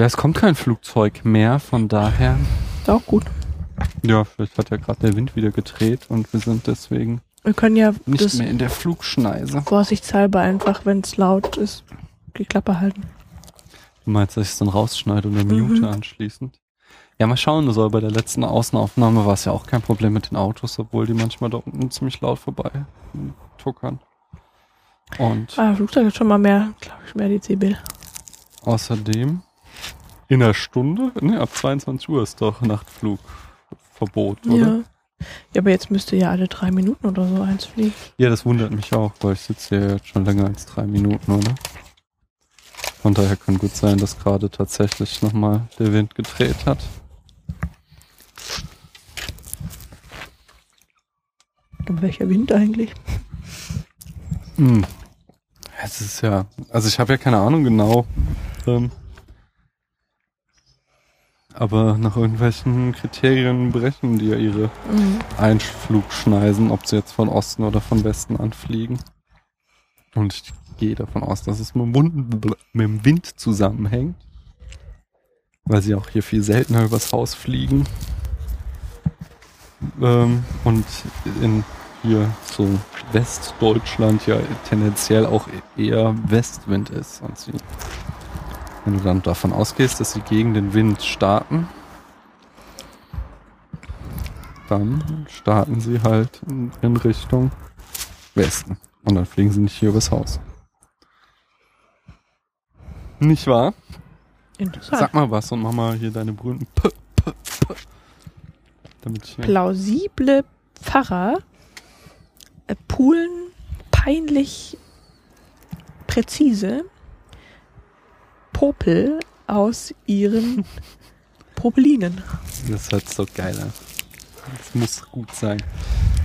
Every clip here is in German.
Ja, es kommt kein Flugzeug mehr, von daher. Ist auch gut. Ja, vielleicht hat ja gerade der Wind wieder gedreht und wir sind deswegen Wir können ja nicht mehr in der Flugschneise. vorsichtshalber einfach, wenn es laut ist, die Klappe halten. Du meinst, dass ich es dann rausschneide und eine Mhm. Mute anschließend? Ja, mal schauen, das soll bei der letzten Außenaufnahme war es ja auch kein Problem mit den Autos, obwohl die manchmal da unten ziemlich laut vorbei tuckern. Und Ah, Flugzeug hat schon mal mehr, glaube ich, mehr Dezibel. außerdem in einer Stunde, ne, ab 22 Uhr ist doch Nachtflugverbot, oder? Ja. Ja, aber jetzt müsste ja alle drei Minuten oder so eins fliegen. Ja, das wundert mich auch, weil ich sitze hier jetzt schon länger als drei Minuten, oder? Von daher kann gut sein, dass gerade tatsächlich nochmal der Wind gedreht hat. Aber welcher Wind eigentlich? Hm. Es ist ja, also ich habe ja keine Ahnung genau, ähm, aber nach irgendwelchen Kriterien berechnen die ja ihre Mhm. Einflugschneisen, ob sie jetzt von Osten oder von Westen anfliegen. Und ich gehe davon aus, dass es mit dem, Wund- mit dem Wind zusammenhängt, weil sie auch hier viel seltener übers Haus fliegen. Ähm, und in hier so Westdeutschland ja tendenziell auch eher Westwind ist. Und sie, wenn du dann davon ausgehst, dass sie gegen den Wind starten, dann starten sie halt in, in Richtung Westen. Und dann fliegen sie nicht hier übers Haus. Nicht wahr? Interessant. Sag mal was und mach mal hier deine berühmten P, P, P. Damit ich Plausible Pfarrer äh, poolen peinlich präzise Popel aus ihren Popelinen. Das hört so geil an. Das muss gut sein.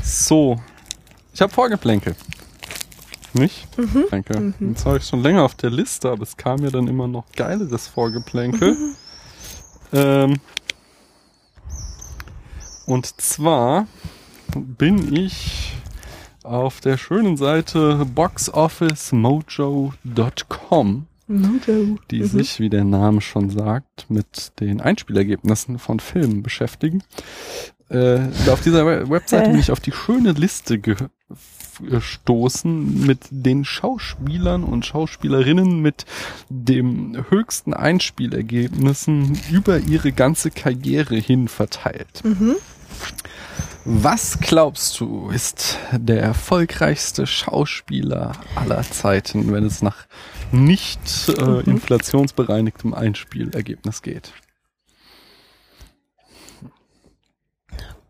So. Ich habe Vorgeplänkel. Nicht? Mhm. Danke. Mhm. Das habe ich schon länger auf der Liste, aber es kam mir dann immer noch geileres Vorgeplänkel. Mhm. Ähm, und zwar bin ich auf der schönen Seite boxofficemojo.com, Mojo. die Mhm. sich, wie der Name schon sagt, mit den Einspielergebnissen von Filmen beschäftigen. Äh, auf dieser We- Webseite Hä? bin ich auf die schöne Liste ge gestoßen mit den Schauspielern und Schauspielerinnen mit dem höchsten Einspielergebnissen über ihre ganze Karriere hin verteilt. Mhm. Was glaubst du, ist der erfolgreichste Schauspieler aller Zeiten, wenn es nach nicht äh, Mhm. inflationsbereinigtem Einspielergebnis geht?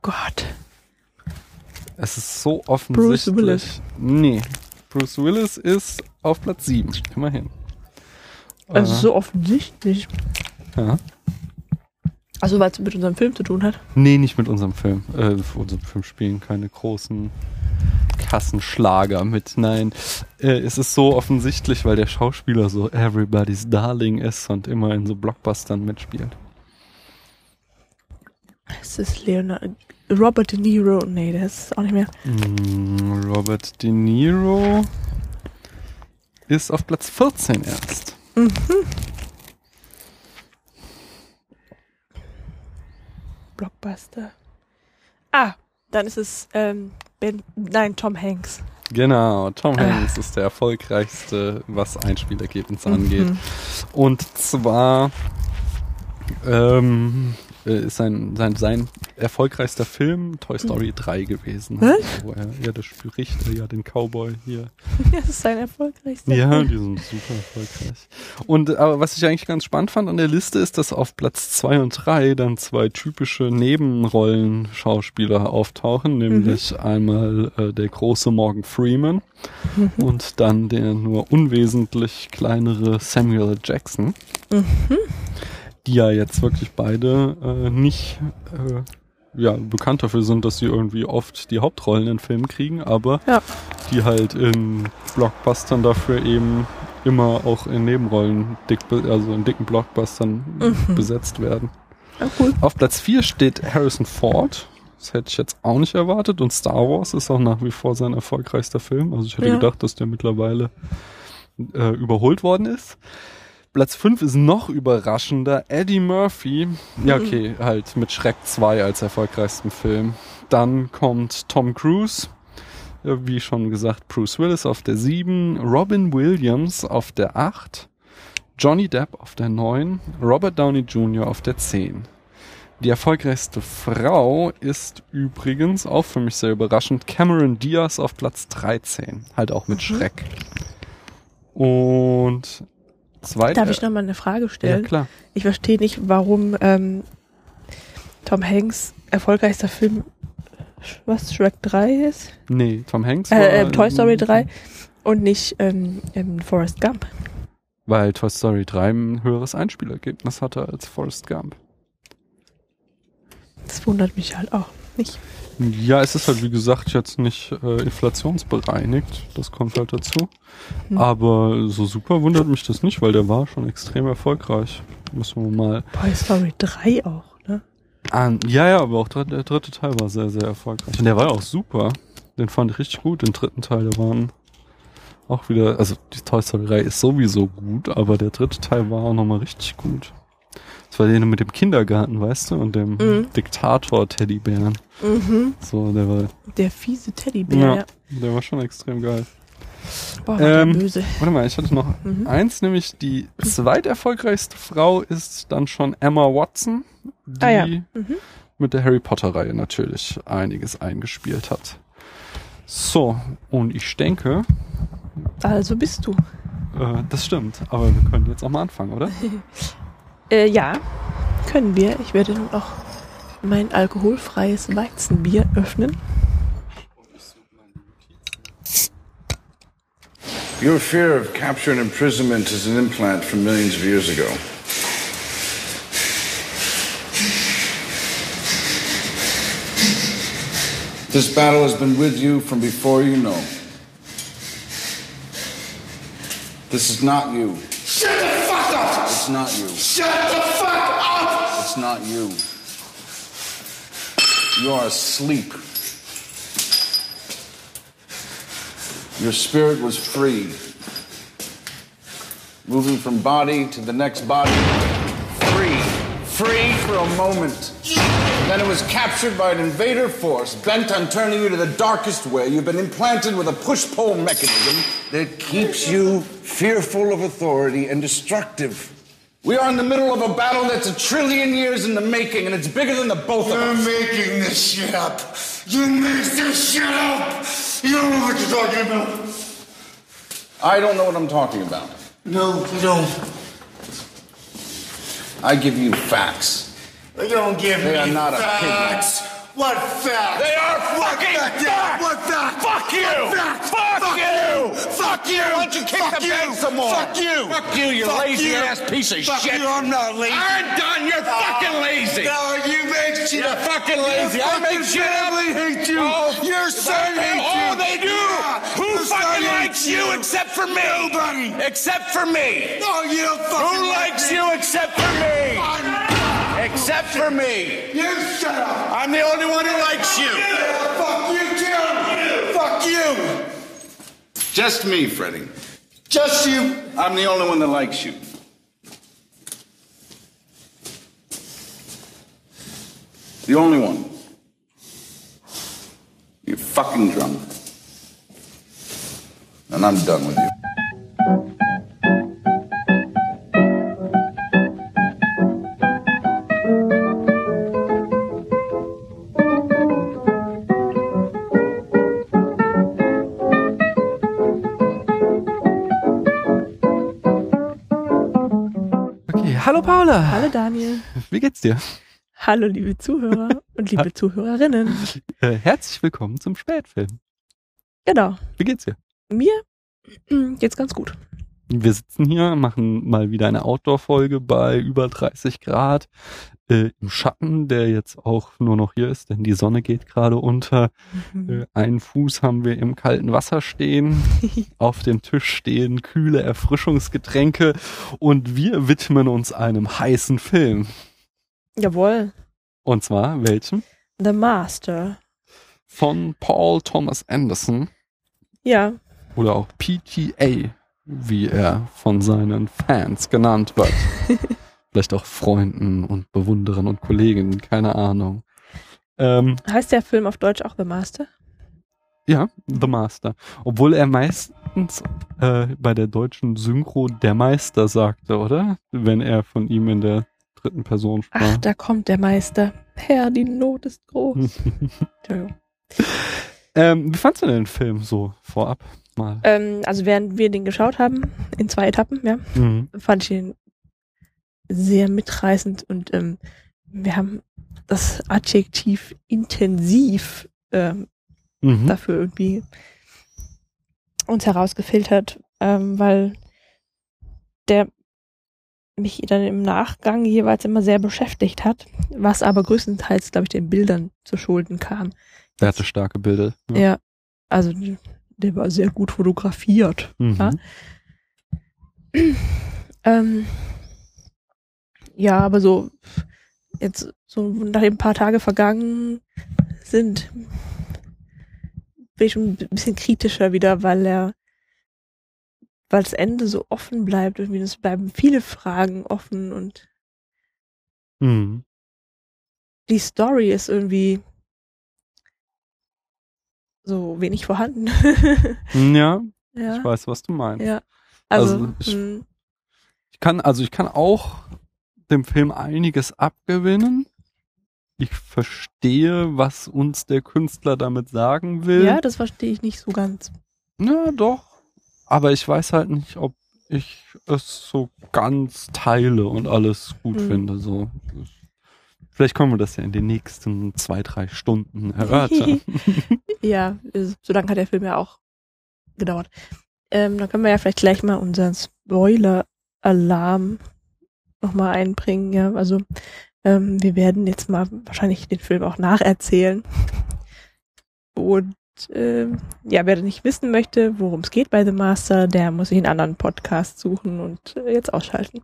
Gott. Es ist so offensichtlich. Bruce Willis. Nee. Bruce Willis ist auf Platz 7, immerhin. Also Äh, so offensichtlich. ja. Also weil es mit unserem Film zu tun hat. Nee, nicht mit unserem Film. Äh, für unseren Film spielen keine großen Kassenschlager mit. Nein, äh, es ist so offensichtlich, weil der Schauspieler so Everybody's Darling ist und immer in so Blockbustern mitspielt. Es ist Leonardo. Robert De Niro. Nee, der ist auch nicht mehr. Mm, Robert De Niro ist auf Platz 14 erst. Mhm. Blockbuster. Ah, dann ist es ähm, ben, nein, Tom Hanks. Genau, Tom Ah. Hanks ist der erfolgreichste, was Einspielergebnisse angeht. Mhm. Und zwar ähm, äh, ist sein, sein, sein erfolgreichster Film Toy Story 3 gewesen. Was? Wo er ja, das spricht er ja den Cowboy hier. Das ist sein erfolgreichster. Ja, Film. die sind super erfolgreich. Und aber was ich eigentlich ganz spannend fand an der Liste ist, dass auf Platz zwei und drei dann zwei typische Nebenrollen-Schauspieler auftauchen, nämlich einmal äh, der große Morgan Freeman Mhm. und dann der nur unwesentlich kleinere Samuel. Jackson, Mhm. Die ja jetzt wirklich beide äh, nicht äh, ja, bekannt dafür sind, dass sie irgendwie oft die Hauptrollen in Filmen kriegen, aber Ja. die halt in Blockbustern dafür eben immer auch in Nebenrollen, dick, also in dicken Blockbustern Mhm. besetzt werden. Ja, cool. Auf Platz 4 steht Harrison Ford. Das hätte ich jetzt auch nicht erwartet. Und Star Wars ist auch nach wie vor sein erfolgreichster Film. Also ich hätte Ja. gedacht, dass der mittlerweile äh, überholt worden ist. Platz 5 ist noch überraschender. Eddie Murphy. Ja, okay, halt mit Shrek 2 als erfolgreichsten Film. Dann kommt Tom Cruise. Wie schon gesagt, Bruce Willis auf der 7, Robin Williams auf der 8, Johnny Depp auf der 9, Robert Downey Jr. auf der 10. Die erfolgreichste Frau ist übrigens, auch für mich sehr überraschend, Cameron Diaz auf Platz 13. Halt auch mit Schreck. Und zweite. Darf ich noch mal eine Frage Ja, stellen? klar. Ich verstehe nicht, warum ähm, Tom Hanks erfolgreichster Film was Shrek 3 ist? Nee, Tom Hanks. Äh, äh, Toy Story 3 und nicht ähm, ähm, Forrest Gump. Weil Toy Story 3 ein höheres Einspielergebnis hatte als Forrest Gump. Das wundert mich halt auch nicht. Ja, es ist halt wie gesagt jetzt nicht äh, inflationsbereinigt. Das kommt halt dazu. Hm. Aber so super wundert mich das nicht, weil der war schon extrem erfolgreich. Müssen wir mal. Toy Story 3 auch, ne? An ja, ja, aber auch dr- der dritte Teil war sehr, sehr erfolgreich. Und der war auch super. Den fand ich richtig gut. Den dritten Teil, der waren auch wieder, also die Toy Story 3 ist sowieso gut, aber der dritte Teil war auch nochmal richtig gut. Das war der mit dem Kindergarten, weißt du, und dem Mhm. Diktator-Teddybären. Mhm. So, der war, Der fiese Teddybär, Ja. ja. der war schon extrem geil. Boah, Ähm, böse. Warte mal, ich hatte noch Mhm. eins, nämlich die zweiterfolgreichste Frau ist dann schon Emma Watson, die Ah ja. Mhm. mit der Harry Potter-Reihe natürlich einiges eingespielt hat. So, und ich denke, Also bist du. äh, das stimmt, aber wir können jetzt auch mal anfangen, oder? Äh, ja, können wir. Ich werde nun auch mein alkoholfreies Weizenbier öffnen. Your fear of capture and imprisonment is an implant from millions of years ago. This battle has been with you from before you know. This is not you. Shut the fuck up! It's not you. Shut the fuck up! It's not you. You are asleep. Your spirit was free, moving from body to the next body. Free. For a moment. Then it was captured by an invader force bent on turning you to the darkest way. You've been implanted with a push pull mechanism that keeps you fearful of authority and destructive. We are in the middle of a battle that's a trillion years in the making, and it's bigger than the both of us. You're making this shit up. You make this shit up. You don't know what you're talking about. I don't know what I'm talking about. No, you don't. I give you facts. They don't give They me are not facts. What facts? They are what fucking facts? facts. What facts? Fuck you. What facts? Fuck you. Fuck you. Why don't you kick Fuck the you. bed some more? Fuck you. Fuck you, you Fuck lazy you. ass piece of Fuck shit. you. I'm not lazy. I'm done. You're oh, fucking lazy. No, you make shit You're fucking lazy. Your I make fucking shit up. family hates you. Oh, Your son hates you. Oh, they do. Yeah, Who your son fucking likes you except for me? Nobody. Except for me. No, you don't fucking Who like likes me. you except for me? I'm- Except for me. You shut up. I'm the only one who likes you. Fuck you too. Fuck you. Just me, Freddie. Just you. I'm the only one that likes you. The only one. You're fucking drunk. And I'm done with you. Okay, hallo Paula. Hallo Daniel. Wie geht's dir? Hallo liebe Zuhörer und liebe Zuhörerinnen. Äh, herzlich willkommen zum Spätfilm. Genau. Wie geht's dir? Mir geht's ganz gut. Wir sitzen hier, machen mal wieder eine Outdoor-Folge bei über 30 Grad äh, im Schatten, der jetzt auch nur noch hier ist, denn die Sonne geht gerade unter. Äh, einen Fuß haben wir im kalten Wasser stehen, auf dem Tisch stehen kühle Erfrischungsgetränke und wir widmen uns einem heißen Film. Jawohl. Und zwar welchem? The Master. Von Paul Thomas Anderson Ja. Oder auch PTA wie er von seinen Fans genannt wird. Vielleicht auch Freunden und Bewunderern und Kollegen, keine Ahnung. Ähm, Heißt der Film auf Deutsch auch The Master? ja, The Master. Obwohl er meistens äh, bei der deutschen Synchro der Meister sagte, oder? Wenn er von ihm in der dritten Person Ach, sprach. da kommt der Meister. Herr, die Not ist groß. Entschuldigung. ähm, wie fandst du denn den Film so vorab mal? Ähm, also während wir den geschaut haben, in zwei Etappen, ja, Mhm. fand ich ihn sehr mitreißend und ähm, wir haben das Adjektiv intensiv ähm, Mhm. dafür irgendwie uns herausgefiltert, ähm, weil der mich dann im Nachgang jeweils immer sehr beschäftigt hat, was aber größtenteils, glaube ich, den Bildern zu Schulden kam. Der hatte starke Bilder. Ja, also der war sehr gut fotografiert. Mhm. Ja. Ähm, ja, aber so jetzt so nachdem ein paar Tage vergangen sind, bin ich schon ein bisschen kritischer wieder, weil er, weil das Ende so offen bleibt. Irgendwie es bleiben viele Fragen offen und Mhm. die Story ist irgendwie so wenig vorhanden. Ja, ja, ich weiß, was du meinst. ja. Also, Also ich- mh, Ich kann, also ich kann auch dem Film einiges abgewinnen. Ich verstehe, was uns der Künstler damit sagen will. ja, das verstehe ich nicht so ganz. Na doch. Aber ich weiß halt nicht, ob ich es so ganz teile und alles gut Mhm. finde. So. Vielleicht können wir das ja in den nächsten zwei, drei Stunden erörtern. Ja, äh, so lange hat der Film ja auch gedauert. Ähm, dann können wir ja vielleicht gleich mal unseren Spoiler-Alarm nochmal einbringen. Ja, also ähm, wir werden jetzt mal wahrscheinlich den Film auch nacherzählen. Und ähm, ja, wer nicht wissen möchte, worum es geht bei The Master, der muss sich einen anderen Podcast suchen und äh, jetzt ausschalten.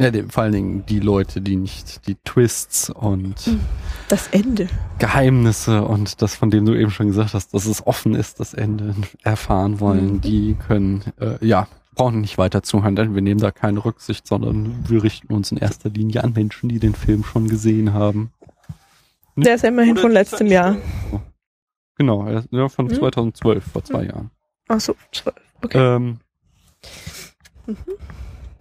Ja, dem, vor allen Dingen die Leute, die nicht die Twists und Mhm. Das Ende. Geheimnisse und das, von dem du eben schon gesagt hast, dass es offen ist, das Ende erfahren wollen, Mhm. die können, äh, ja, brauchen nicht weiter zuhören, denn wir nehmen da keine Rücksicht, sondern wir richten uns in erster Linie an Menschen, die den Film schon gesehen haben. Der ist ja immerhin von letztem Jahr. stimmt. Genau, ist- ja, von Mhm. 2012, vor zwei Mhm. Jahren. Ach so, zwölf. Okay. Ähm, Mhm.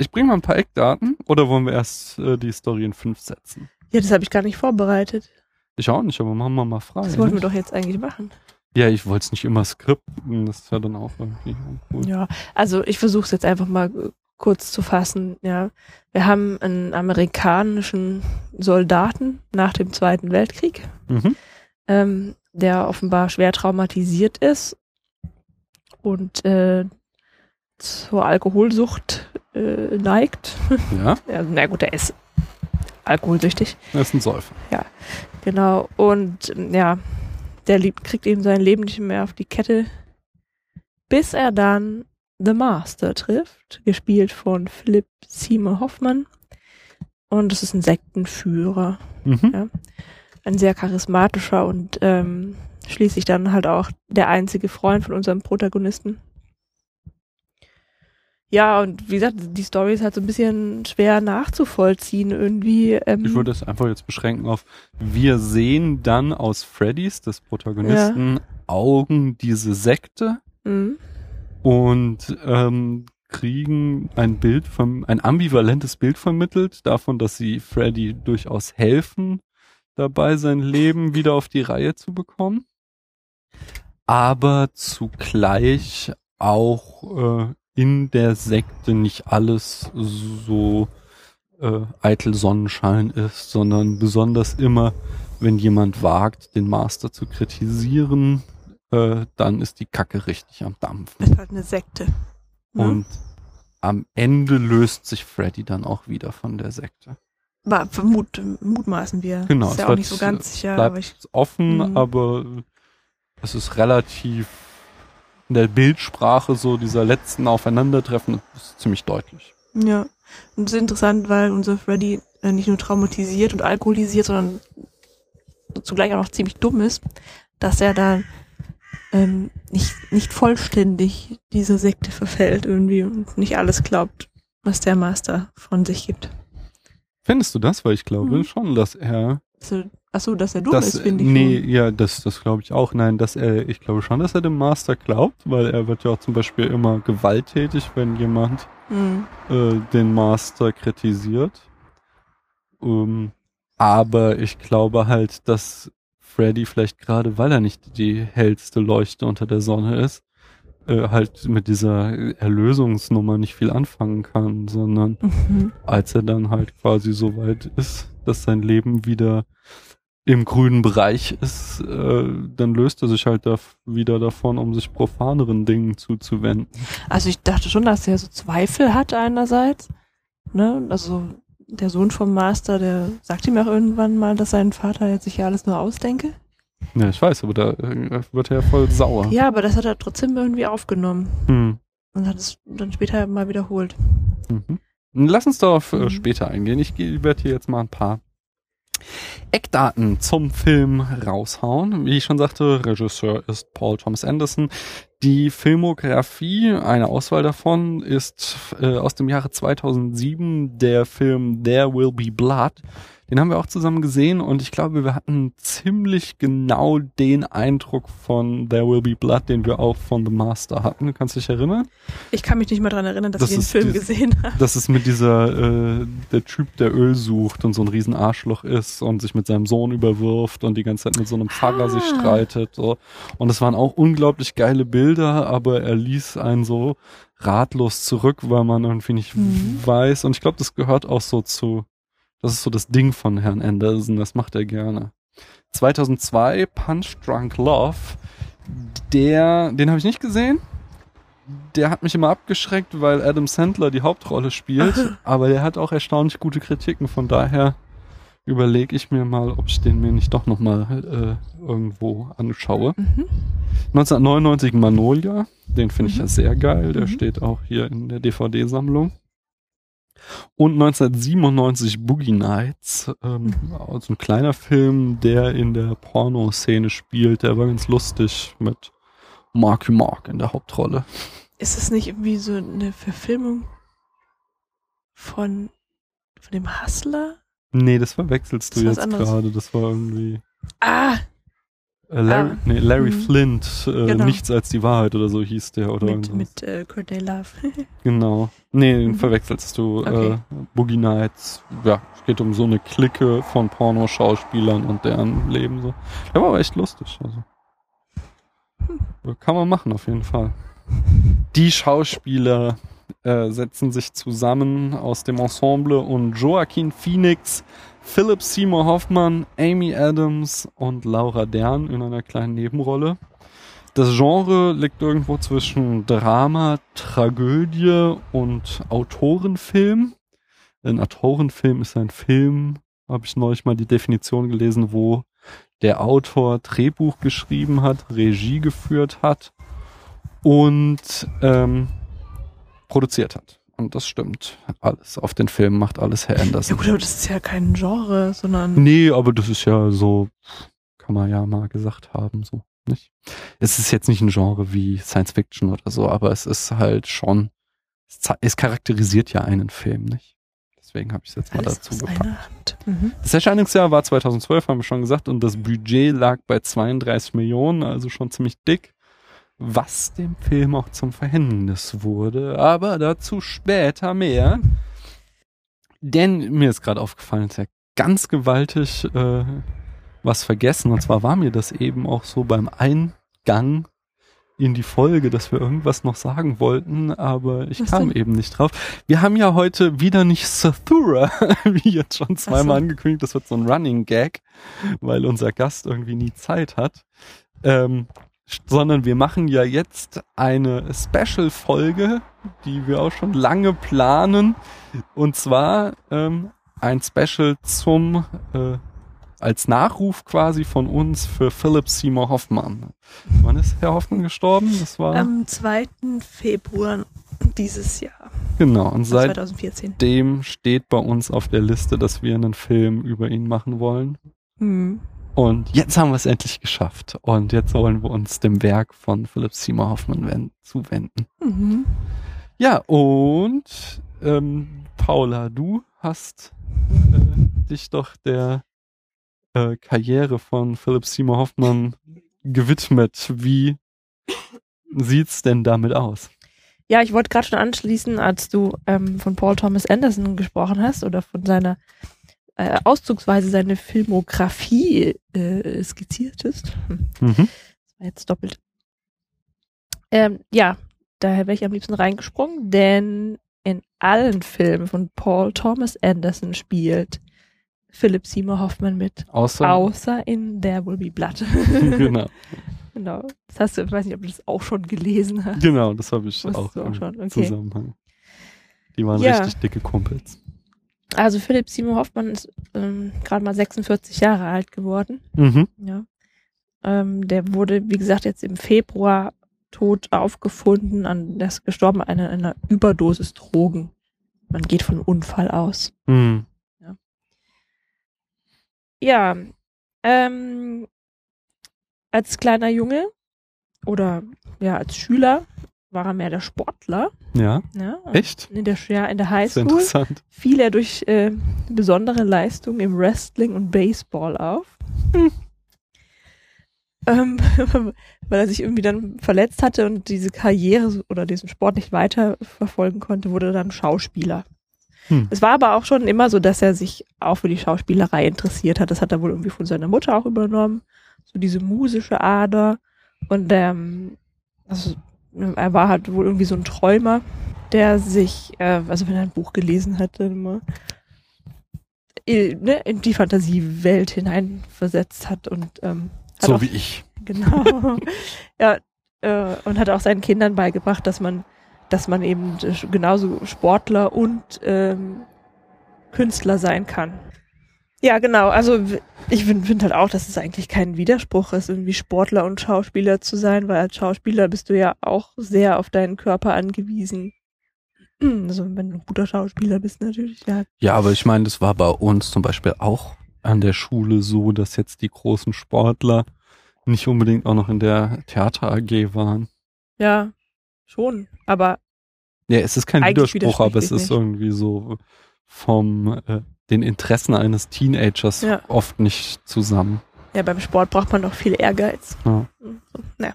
Ich bringe mal ein paar Eckdaten oder wollen wir erst äh, die Story in fünf setzen? Ja, das habe ich gar nicht vorbereitet. Ich auch nicht, aber machen wir mal frei. Das wollten wir nicht? doch jetzt eigentlich machen. Ja, ich wollte es nicht immer skripten, das ist ja dann auch irgendwie cool. Ja, also ich versuche es jetzt einfach mal äh, kurz zu fassen. Ja, wir haben einen amerikanischen Soldaten nach dem Zweiten Weltkrieg, Mhm. ähm, der offenbar schwer traumatisiert ist und äh, zur Alkoholsucht äh, neigt. Ja, ja, na gut, er ist alkoholsüchtig. er ist ein Säufer. Genau. Und ähm, ja, der liebt, kriegt eben sein Leben nicht mehr auf die Kette, bis er dann The Master trifft, gespielt von Philipp Seymour Hoffmann. Und das ist ein Sektenführer, Mhm. ein sehr charismatischer und ähm, schließlich dann halt auch der einzige Freund von unserem Protagonisten. Ja, und wie gesagt, die Story ist halt so ein bisschen schwer nachzuvollziehen irgendwie. Ähm, Ich würde es einfach jetzt beschränken auf, wir sehen dann aus Freddys, des Protagonisten, Augen diese Sekte mhm. und ähm, kriegen ein Bild vom, ein ambivalentes Bild vermittelt davon, dass sie Freddy durchaus helfen, dabei sein Leben wieder auf die Reihe zu bekommen. Aber zugleich auch äh, in der Sekte nicht alles so äh, eitel Sonnenschein ist, sondern besonders immer, wenn jemand wagt, den Master zu kritisieren, äh, dann ist die Kacke richtig am Dampfen. ist halt eine Sekte. Ne? Und am Ende löst sich Freddy dann auch wieder von der Sekte. War vermut, mutmaßen wir. Genau, Ist ja auch nicht so ganz sicher, bleibt aber ich, offen, Mhm. aber es ist relativ in der Bildsprache so dieser letzten Aufeinandertreffen ist ziemlich deutlich. ja. Und das ist interessant, weil unser Freddy äh, nicht nur traumatisiert und alkoholisiert, sondern zugleich auch noch ziemlich dumm ist, dass er dann ähm, nicht, nicht vollständig dieser Sekte verfällt irgendwie und nicht alles glaubt, was der Master von sich gibt. Findest du das? Weil ich glaube Mhm. schon, dass er Also, achso, dass er dumm das, ist, finde ich nee, schon. ja, das, das glaube ich auch. Nein, dass er, ich glaube schon, dass er dem Master glaubt, weil er wird ja auch zum Beispiel immer gewalttätig, wenn jemand Mhm. äh, den Master kritisiert. Ähm, aber ich glaube halt, dass Freddy vielleicht gerade, weil er nicht die hellste Leuchte unter der Sonne ist, äh, halt mit dieser Erlösungsnummer nicht viel anfangen kann, sondern Mhm. als er dann halt quasi so weit ist, dass sein Leben wieder im grünen Bereich ist, äh, dann löst er sich halt da wieder davon, um sich profaneren Dingen zuzuwenden. Also ich dachte schon, dass er so Zweifel hat einerseits. Ne? Also der Sohn vom Master, der sagt ihm auch irgendwann mal, dass sein Vater jetzt sich ja alles nur ausdenke. Ja, ich weiß, aber da äh, wird er ja voll sauer. Ja, aber das hat er trotzdem irgendwie aufgenommen Hm. und hat es dann später mal wiederholt. Mhm. Lass uns darauf äh, Mhm. später eingehen. Ich werde hier jetzt mal ein paar Eckdaten zum Film raushauen. Wie ich schon sagte, Regisseur ist Paul Thomas Anderson. Die Filmografie, eine Auswahl davon, ist äh, aus dem Jahre 2007 der Film There Will Be Blood. Den haben wir auch zusammen gesehen und ich glaube, wir hatten ziemlich genau den Eindruck von There Will Be Blood, den wir auch von The Master hatten. Du kannst dich erinnern? Ich kann mich nicht mal dran erinnern, dass Das ich den Film die- gesehen habe. Das ist mit dieser, äh, der Typ, der Öl sucht und so ein riesen Arschloch ist und sich mit seinem Sohn überwirft und die ganze Zeit mit so einem Pfarrer sich Ah. streitet. So. Und es waren auch unglaublich geile Bilder, aber er ließ einen so ratlos zurück, weil man irgendwie nicht Mhm. weiß. Und ich glaube, das gehört auch so zu, das ist so das Ding von Herrn Anderson, das macht er gerne. 2002 Punch Drunk Love, der, den habe ich nicht gesehen. Der hat mich immer abgeschreckt, weil Adam Sandler die Hauptrolle spielt, aber der hat auch erstaunlich gute Kritiken, von daher überlege ich mir mal, ob ich den mir nicht doch nochmal äh, irgendwo anschaue. Mhm. 1999 Manolia, den finde ich ja sehr geil, der Mhm. steht auch hier in der DVD-Sammlung. Und 1997 Boogie Nights, ähm, also ein kleiner Film, der in der Pornoszene spielt, der war ganz lustig mit Marky Mark in der Hauptrolle. Ist es nicht irgendwie so eine Verfilmung von, von dem Hustler? Nee, das verwechselst du Das jetzt gerade, das war irgendwie Ah, Larry, Ah. nee, Larry Mhm. Flint, äh, Genau. nichts als die Wahrheit oder so hieß der oder mit, irgendwas. mit äh, Courtney Love. Genau. Nee, den Mhm. verwechselst du. Okay. Äh, Boogie Nights. Ja, es geht um so eine Clique von Pornoschauspielern und deren Leben so. Der war aber echt lustig. Also. Hm. Kann man machen, auf jeden Fall. Die Schauspieler äh, setzen sich zusammen aus dem Ensemble und Joaquin Phoenix, Philip Seymour Hoffman, Amy Adams und Laura Dern in einer kleinen Nebenrolle. Das Genre liegt irgendwo zwischen Drama, Tragödie und Autorenfilm. Ein Autorenfilm ist ein Film, habe ich neulich mal die Definition gelesen, wo der Autor Drehbuch geschrieben hat, Regie geführt hat und ähm, produziert hat. Und das stimmt. Alles auf den Film macht alles Herr Ja Anderson. gut, aber das ist ja kein Genre, sondern Nee, aber das ist ja so, kann man ja mal gesagt haben, so, nicht? Es ist jetzt nicht ein Genre wie Science Fiction oder so, aber es ist halt schon, es, charakterisiert ja einen Film, nicht? Deswegen habe ich es jetzt mal alles dazu gepackt. Mhm. Das Erscheinungsjahr war 2012, haben wir schon gesagt, und das Budget lag bei 32 Millionen, also schon ziemlich dick, was dem Film auch zum Verhängnis wurde. Aber dazu später mehr. Denn mir ist gerade aufgefallen, dass ja ganz gewaltig äh, was vergessen. Und zwar war mir das eben auch so beim Eingang in die Folge, dass wir irgendwas noch sagen wollten, aber ich Was kam denn? eben nicht drauf. Wir haben ja heute wieder nicht Sathura, wie jetzt schon zweimal so. angekündigt. Das wird so ein Running Gag, weil unser Gast irgendwie nie Zeit hat. Ähm, sondern wir machen ja jetzt eine Special-Folge, die wir auch schon lange planen. Und zwar ähm, ein Special zum äh, als Nachruf quasi von uns für Philip Seymour Hoffmann. Wann ist Herr Hoffmann gestorben? Das war Am 2. Februar dieses Jahr, genau. Und also seitdem 2014. steht bei uns auf der Liste, dass wir einen Film über ihn machen wollen. Hm. Und jetzt haben wir es endlich geschafft. Und jetzt wollen wir uns dem Werk von Philip Seymour Hoffman wen- zuwenden. Mhm. Ja, und ähm, Paula, du hast äh, dich doch der äh, Karriere von Philip Seymour Hoffman gewidmet. Wie sieht's denn damit aus? Ja, ich wollte gerade schon anschließen, als du ähm, von Paul Thomas Anderson gesprochen hast oder von seiner äh, auszugsweise seine Filmografie äh, skizziert ist. Hm, Mhm. das war jetzt doppelt. Ähm, ja, daher wäre ich am liebsten reingesprungen, denn in allen Filmen von Paul Thomas Anderson spielt Philip Seymour Hoffman mit, Außer außer in There Will Be Blood. genau, genau. Das hast du, ich weiß nicht, ob du das auch schon gelesen hast. genau, das habe ich Wusstest auch auch im schon, okay. Zusammenhang. Die waren Ja. richtig dicke Kumpels. Also Philipp Seymour Hoffmann ist ähm, gerade mal 46 Jahre alt geworden. Mhm. Ja. Ähm, der wurde, wie gesagt, jetzt im Februar tot aufgefunden, an der ist gestorben an einer, einer Überdosis Drogen. Man geht von Unfall aus. Mhm. Ja, ähm, als kleiner Junge oder ja als Schüler war er mehr der Sportler. Ja, Ja, echt? In der, ja, in der Highschool interessant. fiel er durch äh, besondere Leistungen im Wrestling und Baseball auf. Ähm, weil er sich irgendwie dann verletzt hatte und diese Karriere oder diesen Sport nicht weiter verfolgen konnte, wurde er dann Schauspieler. Hm. Es war aber auch schon immer so, dass er sich auch für die Schauspielerei interessiert hat. Das hat er wohl irgendwie von seiner Mutter auch übernommen. So diese musische Ader. Und ähm, also, er war halt wohl irgendwie so ein Träumer, der sich, äh, also wenn er ein Buch gelesen hat, dann immer in, ne, in die Fantasiewelt hineinversetzt hat und ähm, hat So auch, wie ich. genau ja äh, und hat auch seinen Kindern beigebracht, dass man dass man eben äh, genauso Sportler und ähm, Künstler sein kann. Ja, genau. Also ich finde find halt auch, dass es eigentlich kein Widerspruch ist, irgendwie Sportler und Schauspieler zu sein, weil als Schauspieler bist du ja auch sehr auf deinen Körper angewiesen. Also wenn du ein guter Schauspieler bist natürlich, ja. Ja, aber ich meine, das war bei uns zum Beispiel auch an der Schule so, dass jetzt die großen Sportler nicht unbedingt auch noch in der Theater AG waren. Ja, schon. Aber Ja, es ist kein Widerspruch, aber es ist sich irgendwie so vom äh, den Interessen eines Teenagers Ja. oft nicht zusammen. ja, beim Sport braucht man noch viel Ehrgeiz. Ja. So, naja.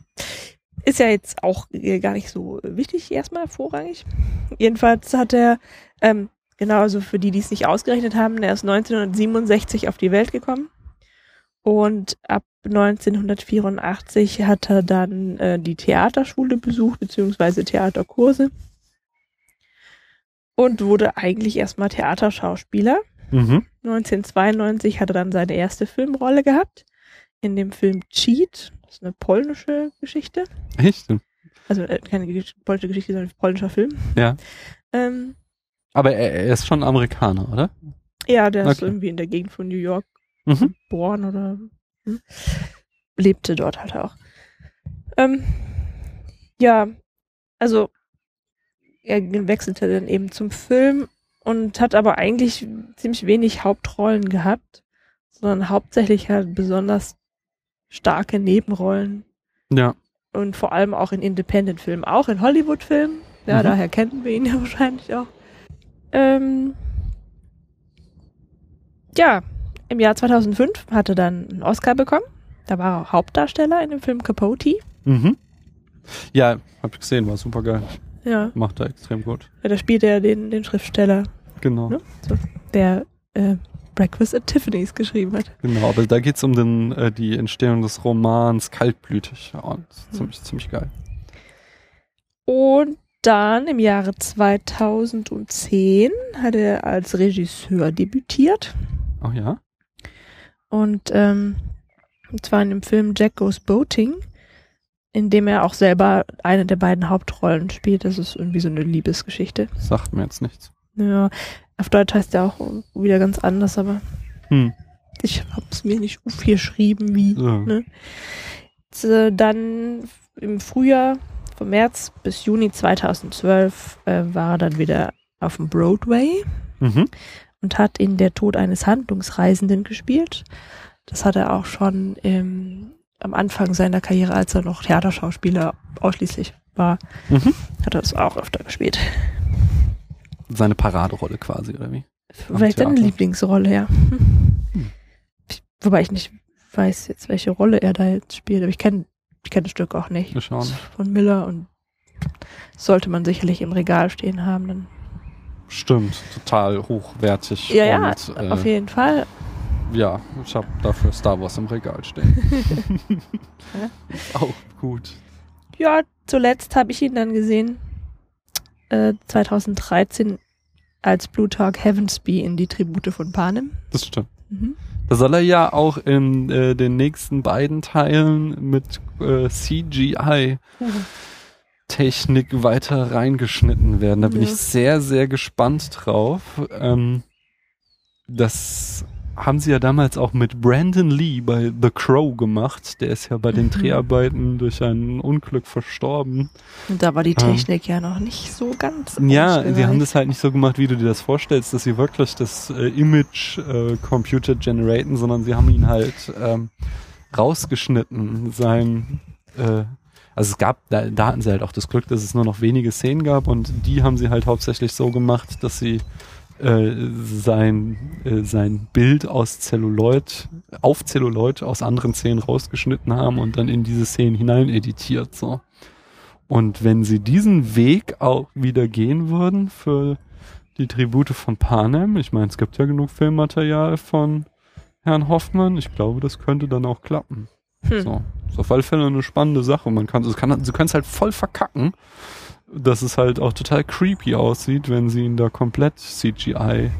Ist ja jetzt auch äh, gar nicht so wichtig, erstmal vorrangig. Jedenfalls hat er, ähm, genau, also für die, die es nicht ausgerechnet haben, er ist 1967 auf die Welt gekommen. Und ab 1984 hat er dann äh, die Theaterschule besucht, beziehungsweise Theaterkurse. Und wurde eigentlich erstmal Theaterschauspieler. Mhm. 1992 hat er dann seine erste Filmrolle gehabt. In dem Film Cheat. Das ist eine polnische Geschichte. Echt? Also äh, keine polnische Geschichte, sondern ein polnischer Film. Ja. Ähm, Aber er, er ist schon Amerikaner, oder? ja, der ist Okay. irgendwie in der Gegend von New York Mhm. geboren oder hm, lebte dort halt auch. Ähm, ja, also er wechselte dann eben zum Film und hat aber eigentlich ziemlich wenig Hauptrollen gehabt, sondern hauptsächlich halt besonders starke Nebenrollen Ja. und vor allem auch in Independent-Filmen, auch in Hollywood-Filmen. Ja, Mhm. daher kennen wir ihn ja wahrscheinlich auch. Ähm, ja, im Jahr 2005 hat er dann einen Oscar bekommen. Da war er Hauptdarsteller in dem Film Capote. Mhm. Ja, hab ich gesehen, war super geil. Ja, Macht er extrem gut. da spielt er den, den Schriftsteller, Genau. Ne? der äh, Breakfast at Tiffany's geschrieben hat. Genau, aber da geht's um den, äh, die Entstehung des Romans Kaltblütig. Ja, und ist ziemlich, ziemlich geil. Und dann im Jahre 2010 hat er als Regisseur debütiert. Ach ja? Und ähm, und zwar in dem Film Jack Goes Boating, in dem er auch selber eine der beiden Hauptrollen spielt. Das ist irgendwie so eine Liebesgeschichte. Sagt mir jetzt nichts. Ja, auf Deutsch heißt er auch wieder ganz anders, aber Hm. ich habe es mir nicht aufgeschrieben, wie. So. Ne? Jetzt, äh, dann im Frühjahr, vom März bis Juni 2012, äh, war er dann wieder auf dem Broadway Mhm. und hat in Der Tod eines Handlungsreisenden gespielt. das hat er auch schon im, am Anfang seiner Karriere, als er noch Theaterschauspieler ausschließlich war, Mhm. hat er das auch öfter gespielt. Seine Paraderolle quasi, oder wie? Vielleicht seine. Lieblingsrolle, ja. Hm. Wobei ich nicht weiß jetzt, welche Rolle er da jetzt spielt, aber ich kenne ich kenn das Stück auch nicht. Wir schauen. Von Miller und sollte man sicherlich im Regal stehen haben, dann. Stimmt, total hochwertig. Ja, ja, und, äh, auf jeden Fall. Ja, ich habe dafür Star Wars im Regal stehen. Auch gut. Ja, zuletzt habe ich ihn dann gesehen, äh, 2013 als Blue Talk Heavensby in die Tribute von Panem. Das stimmt. Mhm. Da soll er ja auch in äh, den nächsten beiden Teilen mit äh, CGI Technik weiter reingeschnitten werden. Da bin Ja. ich sehr, sehr gespannt drauf. Ähm, das haben sie ja damals auch mit Brandon Lee bei The Crow gemacht. Der ist ja bei den Mhm. Dreharbeiten durch ein Unglück verstorben. Und da war die Ähm. Technik ja noch nicht so ganz. Ja, sie haben das halt nicht so gemacht, wie du dir das vorstellst, dass sie wirklich das äh, Image äh, Computer generaten, sondern sie haben ihn halt ähm, rausgeschnitten. Sein, äh, also es gab, da, da hatten sie halt auch das Glück, dass es nur noch wenige Szenen gab und die haben sie halt hauptsächlich so gemacht, dass sie äh, sein, äh, sein Bild aus Celluloid, auf Celluloid aus anderen Szenen rausgeschnitten haben und dann in diese Szenen hinein editiert, so. Und wenn sie diesen Weg auch wieder gehen würden für die Tribute von Panem, ich meine, es gibt ja genug Filmmaterial von Herrn Hoffmann, ich glaube, das könnte dann auch klappen. Hm. So. Ist auf alle Fälle eine spannende Sache. Man kann, es kann, sie können es halt voll verkacken, dass es halt auch total creepy aussieht, wenn sie ihn da komplett CGI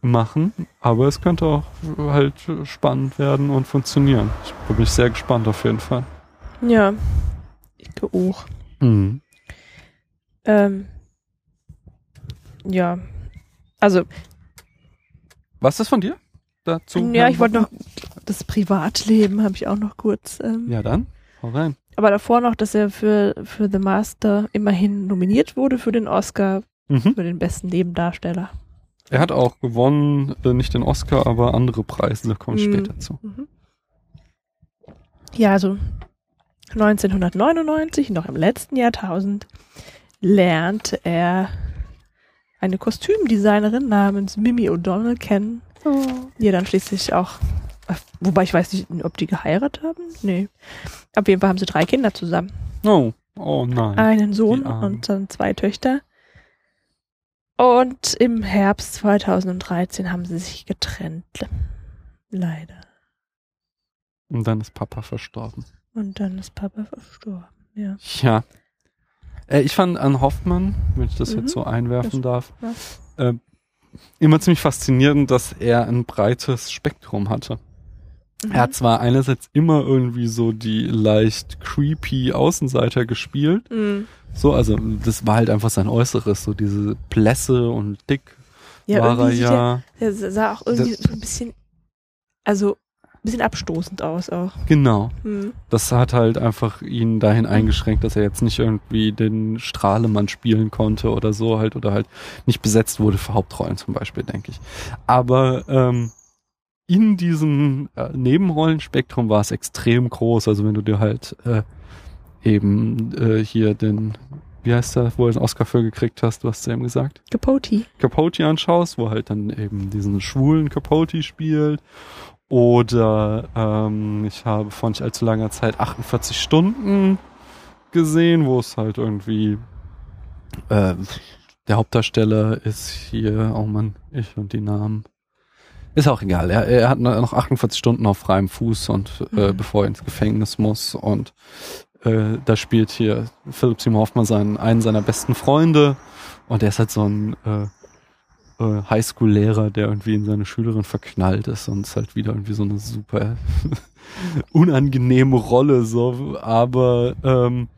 machen. Aber es könnte auch halt spannend werden und funktionieren. Ich bin sehr gespannt auf jeden Fall. Ja. Ich auch. Mhm. Ähm, ja. Also, Was ist das von dir? Dazu? ja, ich wollte noch das Privatleben habe ich auch noch kurz. Ähm, Ja, dann. Hau rein. Aber davor noch, dass er für, für The Master immerhin nominiert wurde für den Oscar Mhm. für den besten Nebendarsteller. Er hat auch gewonnen, äh, nicht den Oscar, aber andere Preise, da komme ich Mhm. später zu. Mhm. Ja, also 1999, noch im letzten Jahrtausend, lernte er eine Kostümdesignerin namens Mimi O'Donnell kennen, die er dann schließlich auch, wobei ich weiß nicht, ob die geheiratet haben. Nee. Auf jeden Fall haben sie drei Kinder zusammen. Oh, oh nein. Einen Sohn und dann zwei Töchter. Und im Herbst 2013 haben sie sich getrennt. Leider. Und dann ist Papa verstorben. Und dann ist Papa verstorben. Ja. Ja. Äh, ich fand an Hoffmann, wenn ich das Mhm. jetzt so einwerfen darf, Ja. äh, immer ziemlich faszinierend, dass er ein breites Spektrum hatte. Er hat zwar einerseits immer irgendwie so die leicht creepy Außenseiter gespielt, Mhm. so, also das war halt einfach sein Äußeres, so diese Blässe und dick Ja, war er ja. er, der sah auch irgendwie so ein bisschen, also ein bisschen abstoßend aus auch. Genau. Mhm. Das hat halt einfach ihn dahin eingeschränkt, dass er jetzt nicht irgendwie den Strahlemann spielen konnte oder so halt oder halt nicht besetzt wurde für Hauptrollen zum Beispiel, denke ich. Aber ähm, in diesem äh, Nebenrollenspektrum war es extrem groß. Also wenn du dir halt äh, eben äh, hier den, wie heißt der, wo du den Oscar für gekriegt hast, du hast es eben gesagt, Capote. Capote anschaust, wo halt dann eben diesen schwulen Capote spielt. Oder ähm, ich habe vor nicht allzu langer Zeit 48 Stunden gesehen, wo es halt irgendwie äh, der Hauptdarsteller ist hier, oh Mann, ich und die Namen. Ist auch egal. Er, er hat noch 48 Stunden auf freiem Fuß und äh, Mhm. bevor er ins Gefängnis muss und äh, da spielt hier Philipp Simon Hoffmann seinen, einen seiner besten Freunde und der ist halt so ein äh, äh, Highschool-Lehrer, der irgendwie in seine Schülerin verknallt ist und ist halt wieder irgendwie so eine super unangenehme Rolle, so, aber ähm,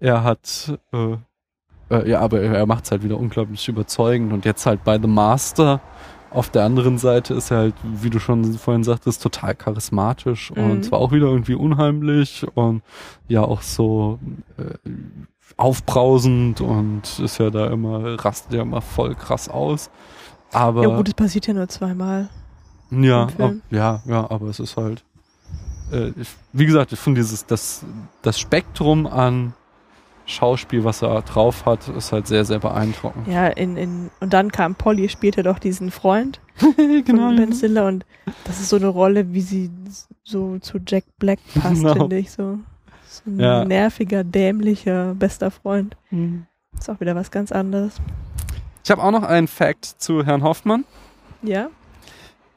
er hat äh, äh, ja, aber er macht es halt wieder unglaublich überzeugend und jetzt halt bei The Master auf der anderen Seite ist er halt, wie du schon vorhin sagtest, total charismatisch Mhm. und zwar auch wieder irgendwie unheimlich und ja auch so äh, aufbrausend und ist ja da immer, rastet ja immer voll krass aus. Aber Ja gut, es passiert ja nur zweimal. Ja, ab, ja, ja, aber es ist halt, äh, ich, wie gesagt, ich finde dieses, das, das Spektrum an Schauspiel, was er drauf hat, ist halt sehr, sehr beeindruckend. Ja, in, in, und dann kam Polly, spielte doch diesen Freund genau. von Ben Stiller und das ist so eine Rolle, wie sie so zu Jack Black passt, Genau. finde ich, so. So ein Ja. nerviger, dämlicher, bester Freund. Mhm. Ist auch wieder was ganz anderes. Ich habe auch noch einen Fact zu Herrn Hoffmann, Ja?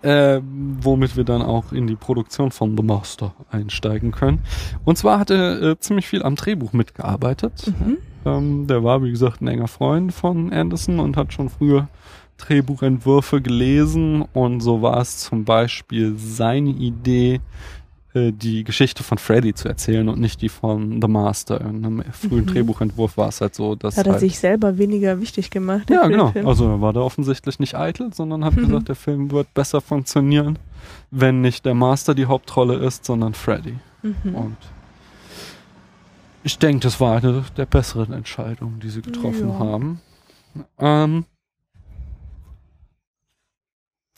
Äh, womit wir dann auch in die Produktion von The Master einsteigen können. Und zwar hat er äh, ziemlich viel am Drehbuch mitgearbeitet. Mhm. Ähm, der war, wie gesagt, ein enger Freund von Anderson und hat schon früher Drehbuchentwürfe gelesen. Und so war es zum Beispiel seine Idee, äh, die Geschichte von Freddy zu erzählen und nicht die von The Master. In einem frühen Mhm. Drehbuchentwurf war es halt so, dass Hat er halt sich selber weniger wichtig gemacht. ja, genau. Film. Also er war da offensichtlich nicht eitel, sondern hat Mhm. gesagt, der Film wird besser funktionieren, wenn nicht der Master die Hauptrolle ist, sondern Freddy. Mhm. Und ich denke, das war eine der besseren Entscheidungen, die sie getroffen Ja. haben. Ähm,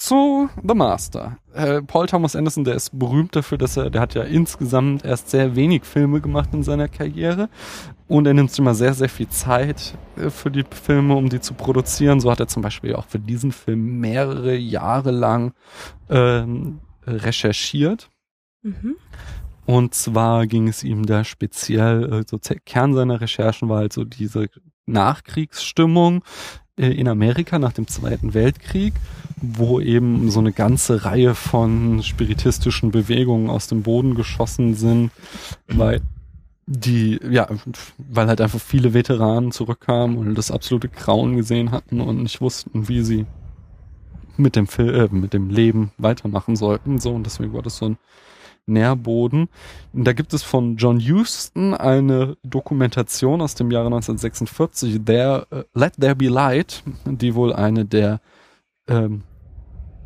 zu The Master. Äh, Paul Thomas Anderson, der ist berühmt dafür, dass er, der hat ja insgesamt erst sehr wenig Filme gemacht in seiner Karriere und er nimmt sich immer sehr, sehr viel Zeit äh, für die Filme, um die zu produzieren. So hat er zum Beispiel auch für diesen Film mehrere Jahre lang ähm, recherchiert. Mhm. Und zwar ging es ihm da speziell, äh, so Z- Kern seiner Recherchen war halt so diese Nachkriegsstimmung in Amerika nach dem Zweiten Weltkrieg, wo eben so eine ganze Reihe von spiritistischen Bewegungen aus dem Boden geschossen sind, weil die, ja, weil halt einfach viele Veteranen zurückkamen und das absolute Grauen gesehen hatten und nicht wussten, wie sie mit dem Fil äh, mit dem Leben weitermachen sollten. So, und deswegen war das so ein Nährboden. Und da gibt es von John Huston eine Dokumentation aus dem Jahre 1946, There, äh, Let There Be Light, die wohl eine der ähm,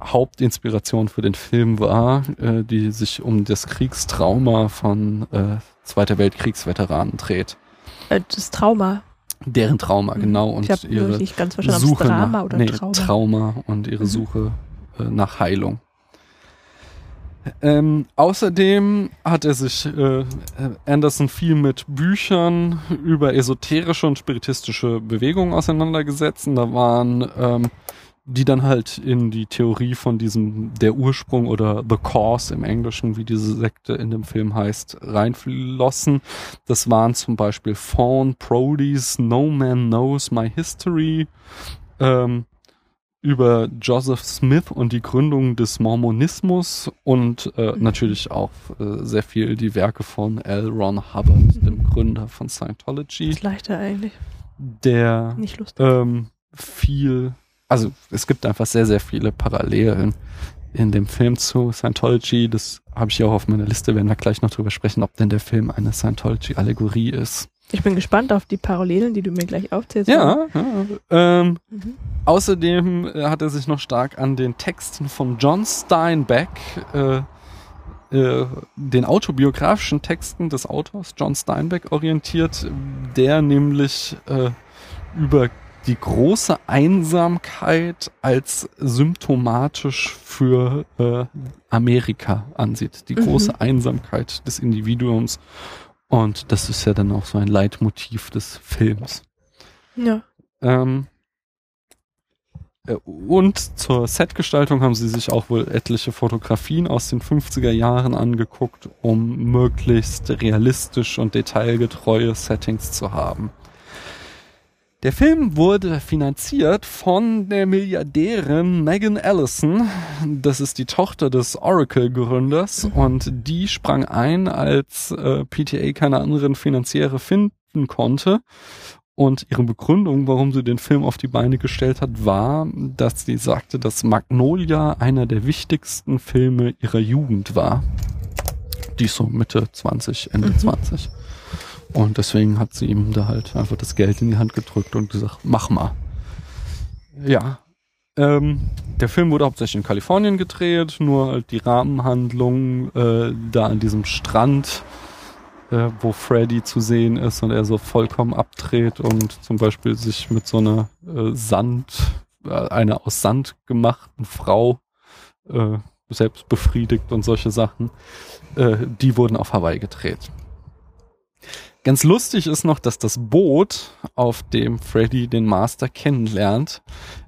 Hauptinspiration für den Film war, äh, die sich um das Kriegstrauma von äh, Zweiter Weltkriegsveteranen dreht. Äh, das Trauma. Deren Trauma, Mhm. genau. Und ich habe ihre nicht ganz Suche Drama nach, oder nee, Trauma. Trauma und ihre Mhm. Suche äh, nach Heilung. Ähm, außerdem hat er sich äh, Anderson viel mit Büchern über esoterische und spiritistische Bewegungen auseinandergesetzt. Und da waren ähm, die dann halt in die Theorie von diesem der Ursprung oder The Cause im Englischen, wie diese Sekte in dem Film heißt, reinflossen. Das waren zum Beispiel Fawn, Prody's No Man Knows My History, ähm, über Joseph Smith und die Gründung des Mormonismus und äh, Mhm. natürlich auch äh, sehr viel die Werke von L. Ron Hubbard, dem Gründer von Scientology, Ist leichter eigentlich. der Nicht lustig. ähm, viel, also es gibt einfach sehr, sehr viele Parallelen in dem Film zu Scientology. Das habe ich ja auch auf meiner Liste, werden wir gleich noch drüber sprechen, ob denn der Film eine Scientology-Allegorie ist. Ich bin gespannt auf die Parallelen, die du mir gleich aufzählst. Ja, ja ähm, Mhm. Außerdem äh, hat er sich noch stark an den Texten von John Steinbeck, äh, äh, den autobiografischen Texten des Autors John Steinbeck orientiert, der nämlich äh, über die große Einsamkeit als symptomatisch für äh, Amerika ansieht. Die Mhm. große Einsamkeit des Individuums. Und das ist ja dann auch so ein Leitmotiv des Films. Ja. Ähm, äh, und zur Setgestaltung haben sie sich auch wohl etliche Fotografien aus den 50er Jahren angeguckt, um möglichst realistisch und detailgetreue Settings zu haben. Der Film wurde finanziert von der Milliardärin Megan Allison. Das ist die Tochter des Oracle-Gründers und die sprang ein, als äh, PTA keine anderen Finanziere finden konnte. Und ihre Begründung, warum sie den Film auf die Beine gestellt hat, war, dass sie sagte, dass Magnolia einer der wichtigsten Filme ihrer Jugend war. Die ist so Mitte 20, Ende Mhm. 20. Und deswegen hat sie ihm da halt einfach das Geld in die Hand gedrückt und gesagt, mach mal. Ja. Ähm, der Film wurde hauptsächlich in Kalifornien gedreht, nur halt die Rahmenhandlung äh, da an diesem Strand, äh, wo Freddy zu sehen ist und er so vollkommen abdreht und zum Beispiel sich mit so einer äh, Sand, äh, einer aus Sand gemachten Frau äh, selbst befriedigt und solche Sachen. Äh, die wurden auf Hawaii gedreht. Ganz lustig ist noch, dass das Boot, auf dem Freddy den Master kennenlernt,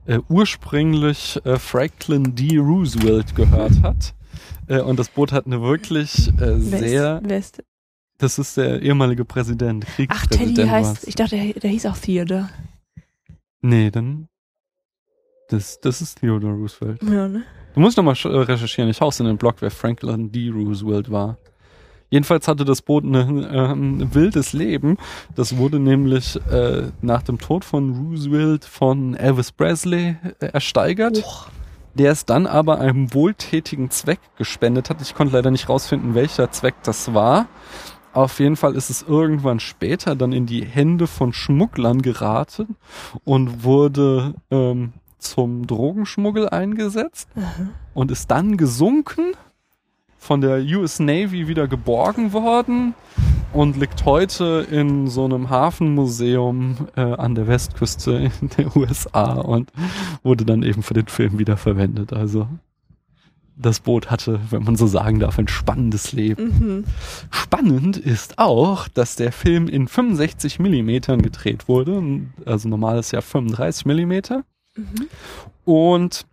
äh, ursprünglich äh, Franklin D. Roosevelt gehört hat. Äh, und das Boot hat eine wirklich äh, sehr, ist, das ist der ehemalige Präsident, ach, Kriegspräsident. Teddy heißt, ich dachte, der, der hieß auch Theodore. Nee, dann, das, das ist Theodore Roosevelt. Ja, ne? Du musst nochmal recherchieren. Ich hau's in den Blog, wer Franklin D. Roosevelt war. Jedenfalls hatte das Boot ein ähm, wildes Leben. Das wurde nämlich äh, nach dem Tod von Roosevelt von Elvis Presley äh, ersteigert. Och, Der es dann aber einem wohltätigen Zweck gespendet hat. Ich konnte leider nicht rausfinden, welcher Zweck das war. Auf jeden Fall ist es irgendwann später dann in die Hände von Schmugglern geraten und wurde ähm, zum Drogenschmuggel eingesetzt und ist dann gesunken, von der US Navy wieder geborgen worden und liegt heute in so einem Hafenmuseum äh, an der Westküste in der USA und wurde dann eben für den Film wieder verwendet. Also das Boot hatte, wenn man so sagen darf, ein spannendes Leben. mhm. Spannend ist auch, dass der Film in 65 Millimetern gedreht wurde. Also normal ist ja 35 Millimeter. Mhm. Und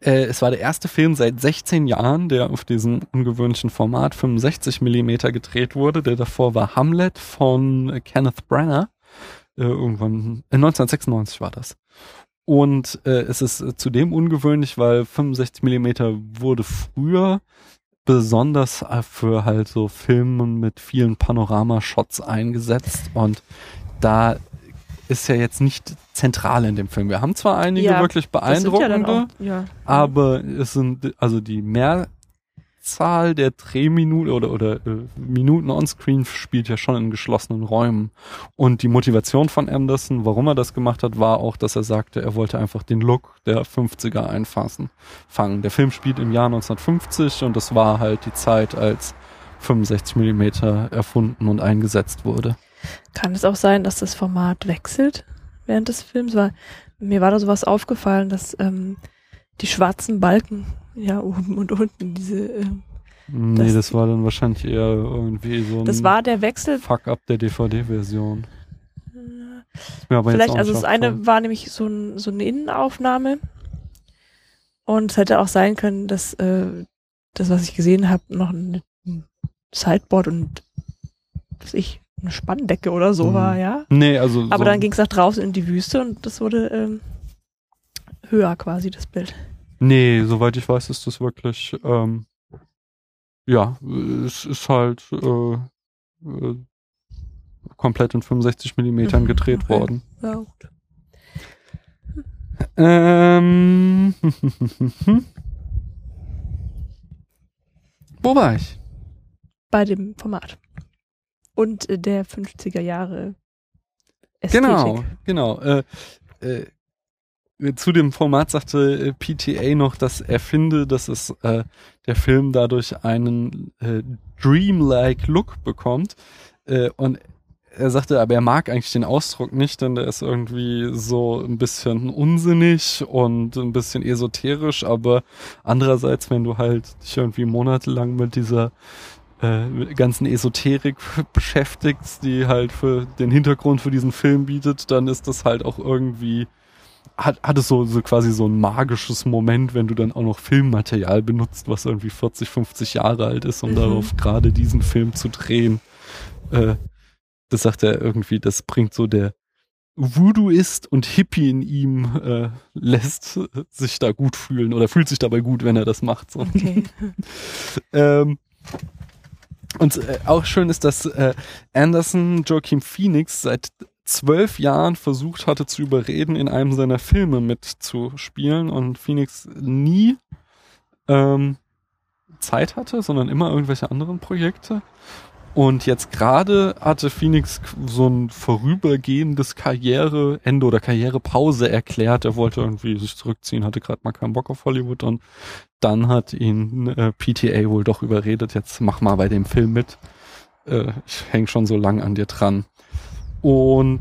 äh, es war der erste Film seit 16 Jahren, der auf diesem ungewöhnlichen Format 65 Millimeter gedreht wurde. Der davor war Hamlet von Kenneth Branagh. Äh, irgendwann, äh, 1996 war das. Und äh, es ist äh, zudem ungewöhnlich, weil 65 Millimeter wurde früher besonders äh, für halt so Filmen mit vielen Panoramashots eingesetzt und da ist ja jetzt nicht zentral in dem Film. Wir haben zwar einige Ja, wirklich sind ja beeindruckende, auch, aber es sind also die Mehrzahl der Drehminuten oder oder äh, Minuten onscreen spielt ja schon in geschlossenen Räumen und die Motivation von Anderson, warum er das gemacht hat, war auch, dass er sagte, er wollte einfach den Look der 50er einfassen, fangen. Der Film spielt im Jahr 1950 und das war halt die Zeit, als 65 Millimeter erfunden und eingesetzt wurde. Kann es auch sein, dass das Format wechselt während des Films? Weil mir war da sowas aufgefallen, dass ähm, die schwarzen Balken ja oben und unten diese ähm, Nee, Das- das, war dann wahrscheinlich eher irgendwie so ein das war der Wechsel Fuck-up der DVD-Version. Vielleicht, also das eine war nämlich so, ein, so eine Innenaufnahme. Und es hätte auch sein können, dass äh, das, was ich gesehen habe, noch ein, ein Sideboard und was ich, eine Spanndecke oder so Mhm. war, ja. Nee, also. Aber so, dann ging es nach draußen in die Wüste und das wurde ähm, höher quasi, das Bild. Nee, soweit ich weiß, ist das wirklich. Ähm, ja, es ist halt äh, äh, komplett in 65 Millimetern Mhm, gedreht okay. worden. Ja, gut. Ähm, Wo war ich? Bei dem Format. Und äh, der 50er Jahre Ästhetik. Genau, genau. Äh, äh, zu dem Format sagte äh, PTA noch, dass er finde, dass es äh, der Film dadurch einen äh, dreamlike Look bekommt. Äh, und er sagte, aber er mag eigentlich den Ausdruck nicht, denn der ist irgendwie so ein bisschen unsinnig und ein bisschen esoterisch, aber andererseits, wenn du halt dich irgendwie monatelang mit dieser äh, mit ganzen Esoterik beschäftigst, die halt für den Hintergrund für diesen Film bietet, dann ist das halt auch irgendwie hat, hat es so, so quasi so ein magisches Moment, wenn du dann auch noch Filmmaterial benutzt, was irgendwie 40, 50 Jahre alt ist, um Mhm. darauf gerade diesen Film zu drehen. Äh, das sagt er irgendwie, das bringt so der Voodooist und Hippie in ihm äh, lässt sich da gut fühlen oder fühlt sich dabei gut, wenn er das macht. So. Okay. Ähm, und äh, auch schön ist, dass äh, Anderson Joaquin Phoenix seit zwölf Jahren versucht hatte zu überreden, in einem seiner Filme mitzuspielen und Phoenix nie ähm, Zeit hatte, sondern immer irgendwelche anderen Projekte. Und jetzt gerade hatte Phoenix so ein vorübergehendes Karriereende oder Karrierepause erklärt. Er wollte irgendwie sich zurückziehen, hatte gerade mal keinen Bock auf Hollywood und dann hat ihn äh, PTA wohl doch überredet, jetzt mach mal bei dem Film mit. Äh, ich häng schon so lang an dir dran. Und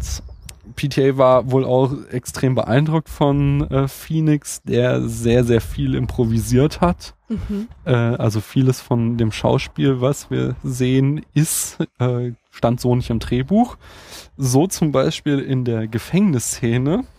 PTA war wohl auch extrem beeindruckt von äh, Phoenix, der sehr, sehr viel improvisiert hat. Mhm. Äh, also vieles von dem Schauspiel, was wir sehen, ist, äh, stand so nicht im Drehbuch. So zum Beispiel in der Gefängnisszene.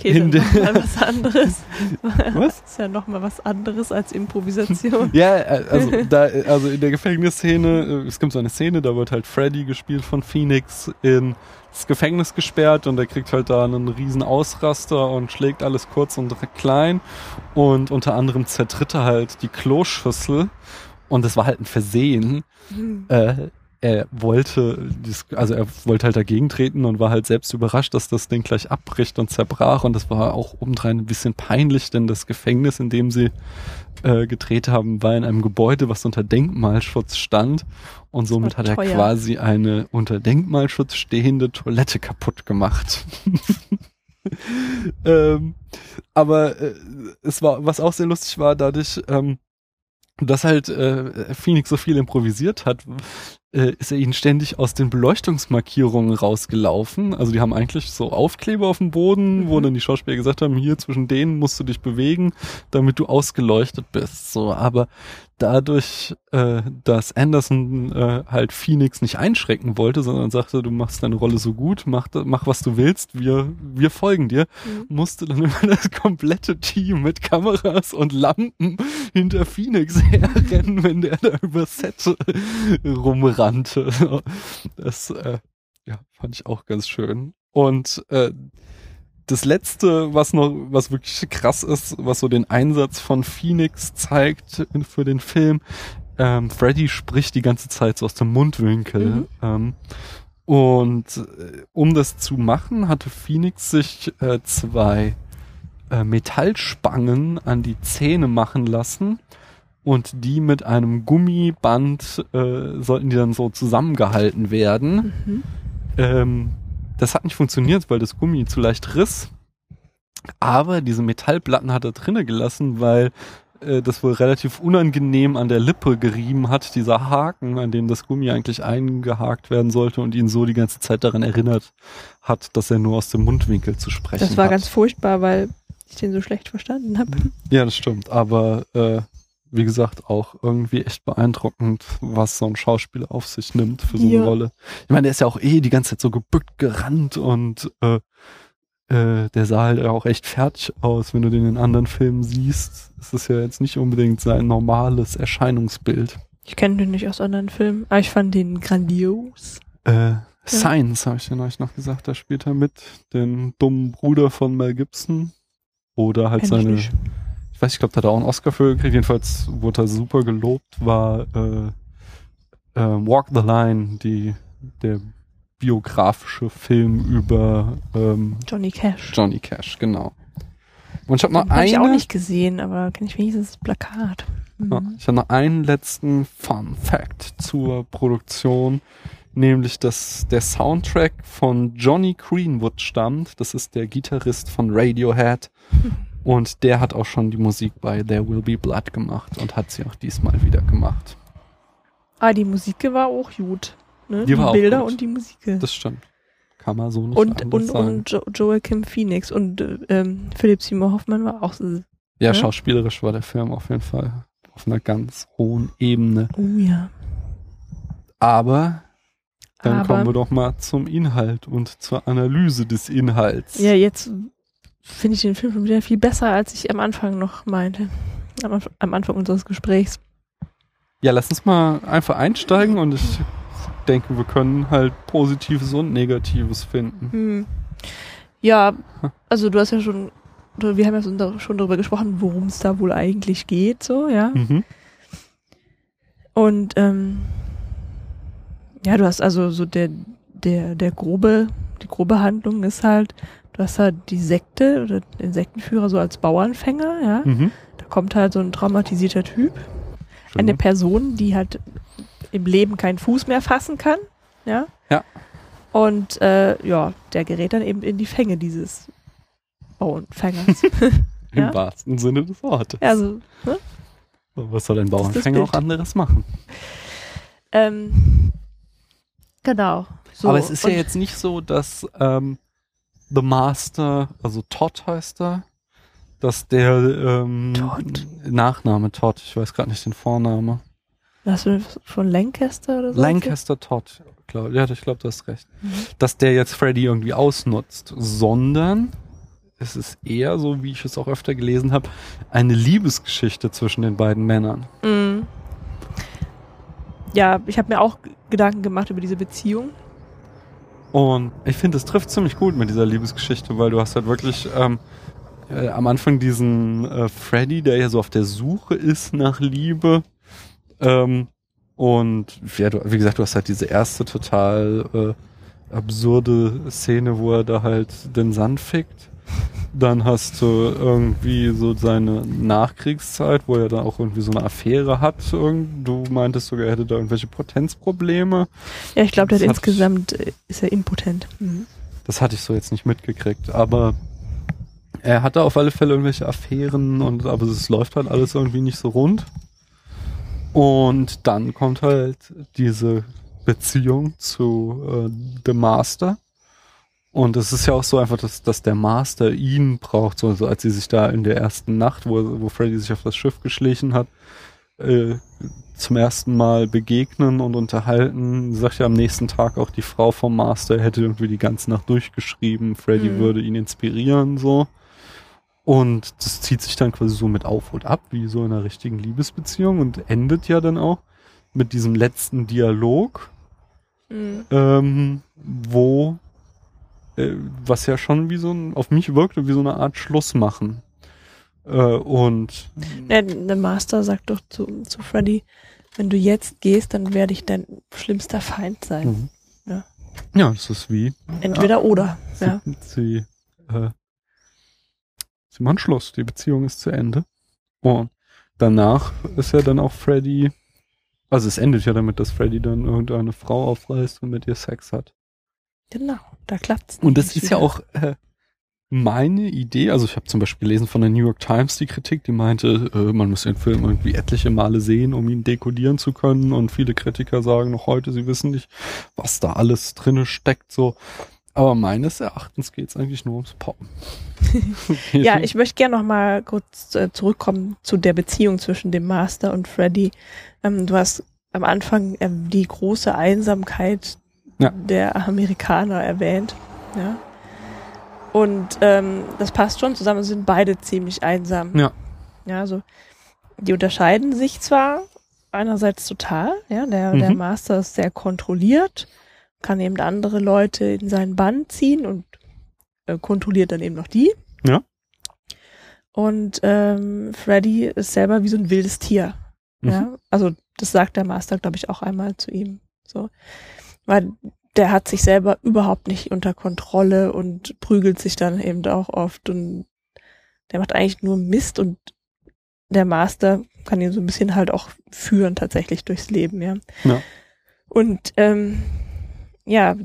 Okay, In ist ja der- was anderes. Was? Ist ja noch mal was anderes als Improvisation. Ja, äh, also da, also in der Gefängnisszene, äh, es gibt so eine Szene, da wird halt Freddy gespielt von Phoenix in das Gefängnis gesperrt und er kriegt halt da einen riesen Ausraster und schlägt alles kurz und klein und unter anderem zertritt er halt die Kloschüssel und das war halt ein Versehen. Hm. Äh, er wollte, also er wollte halt dagegen treten und war halt selbst überrascht, dass das Ding gleich abbricht und zerbrach und das war auch obendrein ein bisschen peinlich, denn das Gefängnis, in dem sie äh, gedreht haben, war in einem Gebäude, was unter Denkmalschutz stand und somit hat er teuer. quasi eine unter Denkmalschutz stehende Toilette kaputt gemacht. ähm, aber äh, es war, was auch sehr lustig war, dadurch, ähm, dass halt äh, Phoenix so viel improvisiert hat, äh, ist er ihnen ständig aus den Beleuchtungsmarkierungen rausgelaufen. Also die haben eigentlich so Aufkleber auf dem Boden, wo Mhm. dann die Schauspieler gesagt haben, hier zwischen denen musst du dich bewegen, damit du ausgeleuchtet bist. So, aber dadurch, äh, dass Anderson äh, halt Phoenix nicht einschrecken wollte, sondern sagte, du machst deine Rolle so gut, mach, mach was du willst, wir, wir folgen dir, Mhm. musste dann immer das komplette Team mit Kameras und Lampen hinter Phoenix herrennen, wenn der da über Set rumrannte. Das äh, ja, fand ich auch ganz schön. Und äh, das letzte, was noch, was wirklich krass ist, was so den Einsatz von Phoenix zeigt für den Film, ähm, Freddy spricht die ganze Zeit so aus dem Mundwinkel. Mhm. Ähm, und äh, um das zu machen, hatte Phoenix sich äh, zwei äh, Metallspangen an die Zähne machen lassen und die mit einem Gummiband äh, sollten die dann so zusammengehalten werden. Mhm. Ähm, das hat nicht funktioniert, weil das Gummi zu leicht riss. Aber diese Metallplatten hat er drinnen gelassen, weil äh, das wohl relativ unangenehm an der Lippe gerieben hat, dieser Haken, an dem das Gummi eigentlich eingehakt werden sollte und ihn so die ganze Zeit daran erinnert hat, dass er nur aus dem Mundwinkel zu sprechen Das war hat. ganz furchtbar, weil ich den so schlecht verstanden habe. Ja, das stimmt. Aber äh, wie gesagt, auch irgendwie echt beeindruckend, was so ein Schauspieler auf sich nimmt für so eine Ja. Rolle. Ich meine, der ist ja auch eh die ganze Zeit so gebückt gerannt und äh, äh, der sah halt auch echt fertig aus. Wenn du den in anderen Filmen siehst, ist es ja jetzt nicht unbedingt sein normales Erscheinungsbild. Ich kenne den nicht aus anderen Filmen, aber ich fand den grandios. Äh, Science, habe ich ja neulich noch gesagt, da spielt er mit, den dummen Bruder von Mel Gibson. Oder halt Kenn seine weiß, ich glaube, da hat er auch einen Oscar für gekriegt. Jedenfalls wurde er super gelobt, war äh, äh, Walk the Line, die, der biografische Film über ähm, Johnny Cash. Johnny Cash, genau. Und ich habe noch Habe ich auch eine, nicht gesehen, aber kenne ich wenigstens das Plakat. Mhm. ja, ich habe noch einen letzten Fun Fact zur Produktion, nämlich dass der Soundtrack von Johnny Greenwood stammt. Das ist der Gitarrist von Radiohead. Und der hat auch schon die Musik bei There Will Be Blood gemacht und hat sie auch diesmal wieder gemacht. Ah, die Musik war auch gut. Ne? Die war auch Bilder gut. und die Musik. Das stimmt. Kann man so nicht Und, und, sagen. und jo Joachim Phoenix und äh, ähm, Philipp Seymour Hoffmann war auch so. ja, ne? schauspielerisch war der Film auf jeden Fall auf einer ganz hohen Ebene. Oh ja. Aber dann Aber- kommen wir doch mal zum Inhalt und zur Analyse des Inhalts. Ja, jetzt finde ich den Film schon wieder viel besser, als ich am Anfang noch meinte. Am, am Anfang unseres Gesprächs. Ja, lass uns mal einfach einsteigen und ich denke, wir können halt Positives und Negatives finden. Hm. Ja, also du hast ja schon, wir haben ja schon, schon darüber gesprochen, worum es da wohl eigentlich geht, so, ja. Mhm. Und ähm, ja, du hast also so der, der, der grobe, die grobe Handlung ist halt, du hast halt die Sekte oder den Sektenführer so als Bauernfänger, ja. Mhm. Da kommt halt so ein traumatisierter Typ, eine Person, die halt im Leben keinen Fuß mehr fassen kann, ja. Ja. Und äh, ja, der gerät dann eben in die Fänge dieses Bauernfängers. Im ja. wahrsten Sinne des Wortes. also, ne? Was soll ein Bauernfänger auch anderes machen? Ähm, Genau. So. Aber es ist ja Und- jetzt nicht so, dass ähm, The Master, also Todd heißt er, dass der ähm, Todd? Nachname Todd, ich weiß gerade nicht den Vorname. Hast du von Lancaster oder so? Lancaster Todd, glaub, ja, ich glaube, du hast recht. Mhm. Dass der jetzt Freddy irgendwie ausnutzt, sondern es ist eher so, wie ich es auch öfter gelesen habe, eine Liebesgeschichte zwischen den beiden Männern. Mhm. Ja, ich habe mir auch Gedanken gemacht über diese Beziehung. Und ich finde, es trifft ziemlich gut mit dieser Liebesgeschichte, weil du hast halt wirklich ähm, äh, am Anfang diesen äh, Freddy, der ja so auf der Suche ist nach Liebe. Ähm, und ja, du, wie gesagt, du hast halt diese erste total äh, absurde Szene, wo er da halt den Sand fickt. Dann hast du irgendwie so seine Nachkriegszeit, wo er da auch irgendwie so eine Affäre hat. Du meintest sogar, er hätte da irgendwelche Potenzprobleme. Ja, ich glaube, hab ich- insgesamt äh, ist er impotent. Mhm. Das hatte ich so jetzt nicht mitgekriegt, aber er hatte auf alle Fälle irgendwelche Affären und aber es läuft halt alles irgendwie nicht so rund. Und dann kommt halt diese Beziehung zu äh, The Master. Und es ist ja auch so einfach, dass, dass der Master ihn braucht, so, so als sie sich da in der ersten Nacht, wo, wo Freddy sich auf das Schiff geschlichen hat, äh, zum ersten Mal begegnen und unterhalten. Sagt ja am nächsten Tag auch die Frau vom Master, er hätte irgendwie die ganze Nacht durchgeschrieben, Freddy Mhm. würde ihn inspirieren, so. Und das zieht sich dann quasi so mit auf und ab, wie so in einer richtigen Liebesbeziehung und endet ja dann auch mit diesem letzten Dialog, Mhm. ähm, wo, äh, was ja schon wie so ein, auf mich wirkte, wie so eine Art Schluss machen. Äh, und Der, der Master sagt doch zu, zu Freddy, wenn du jetzt gehst, dann werde ich dein schlimmster Feind sein. Mhm. Ja. Ja, das ist wie. Entweder oder. Sie, Ja. sie, äh, sie machen Schluss, die Beziehung ist zu Ende. Und danach ist ja dann auch Freddy, also es endet ja damit, dass Freddy dann irgendeine Frau aufreißt und mit ihr Sex hat. Genau, da klappt's. Und das ist ja wieder. auch äh, meine Idee. Also ich habe zum Beispiel gelesen von der New York Times die Kritik, die meinte, äh, man muss den Film irgendwie etliche Male sehen, um ihn dekodieren zu können. Und viele Kritiker sagen noch heute, sie wissen nicht, was da alles drinne steckt. So, aber meines Erachtens geht es eigentlich nur ums Poppen. Ja, ich möchte gerne noch mal kurz äh, zurückkommen zu der Beziehung zwischen dem Master und Freddy. Ähm, du hast am Anfang ähm, die große Einsamkeit Ja. der Amerikaner erwähnt. Ja. Und ähm, das passt schon zusammen, sind beide ziemlich einsam. Ja. Ja, also die unterscheiden sich zwar einerseits total, ja, der, der Mhm. Master ist sehr kontrolliert, kann eben andere Leute in seinen Bann ziehen und äh, kontrolliert dann eben noch die. Ja. Und ähm, Freddy ist selber wie so ein wildes Tier. Mhm. Ja, also das sagt der Master, glaube ich, auch einmal zu ihm. So, weil der hat sich selber überhaupt nicht unter Kontrolle und prügelt sich dann eben auch oft und der macht eigentlich nur Mist und der Master kann ihn so ein bisschen halt auch führen tatsächlich durchs Leben, ja. Ja. Und ähm, ja,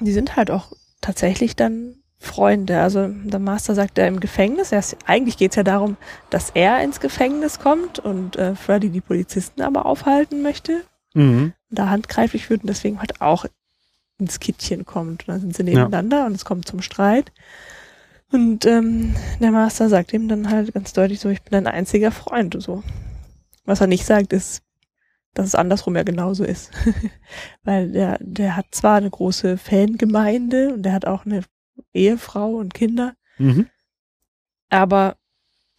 die sind halt auch tatsächlich dann Freunde. Also der Master sagt er im Gefängnis, er ist, eigentlich geht's ja darum, dass er ins Gefängnis kommt und äh, Freddy die Polizisten aber aufhalten möchte, Mhm. da handgreiflich wird und deswegen halt auch ins Kittchen kommt. Und dann sind sie nebeneinander und es kommt zum Streit. Und ähm, der Master sagt ihm dann halt ganz deutlich so, ich bin dein einziger Freund und so. Was er nicht sagt, ist, dass es andersrum ja genauso ist. Weil der, der hat zwar eine große Fangemeinde und der hat auch eine Ehefrau und Kinder, Mhm. aber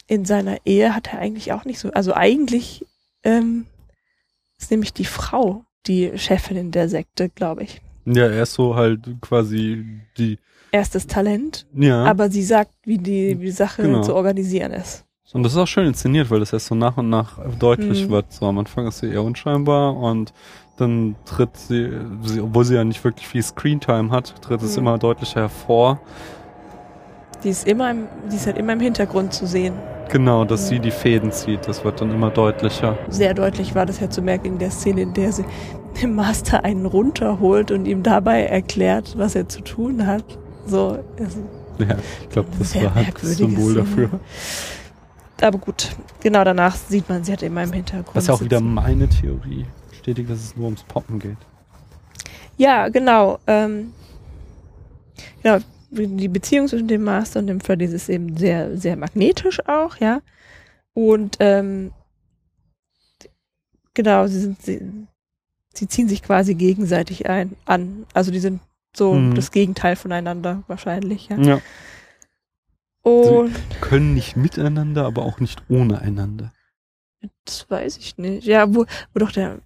in seiner Ehe hat er eigentlich auch nicht so, also eigentlich ähm, ist nämlich die Frau die Chefin in der Sekte, glaube ich. Ja, er ist so halt quasi die, Erstes Talent, ja. aber sie sagt, wie die, wie die Sache Genau. zu organisieren ist. Und das ist auch schön inszeniert, weil das erst so nach und nach deutlich Mhm. wird. So am Anfang ist sie eher unscheinbar und dann tritt sie, sie obwohl sie ja nicht wirklich viel Screentime hat, tritt es Mhm. immer deutlicher hervor. Die ist immer im, die ist halt immer im Hintergrund zu sehen. Genau, dass sie die Fäden zieht, das wird dann immer deutlicher. Sehr deutlich war das ja zu merken in der Szene, in der sie dem Master einen runterholt und ihm dabei erklärt, was er zu tun hat. So, also, Ja, ich glaube, das war halt das Symbol Szene. dafür. aber gut, genau danach sieht man, sie hat immer im Hintergrund. Was ja auch wieder meine Theorie bestätigt, dass es nur ums Poppen geht. Ja, genau. Ähm, genau, die Beziehung zwischen dem Master und dem Freddy ist eben sehr, sehr magnetisch auch, ja. Und ähm, genau, sie sind, sie, sie ziehen sich quasi gegenseitig ein an. Also die sind so Mhm. das Gegenteil voneinander wahrscheinlich, ja. Ja. Und Können nicht miteinander, aber auch nicht ohne einander. das weiß ich nicht. Ja, wo, wo doch der,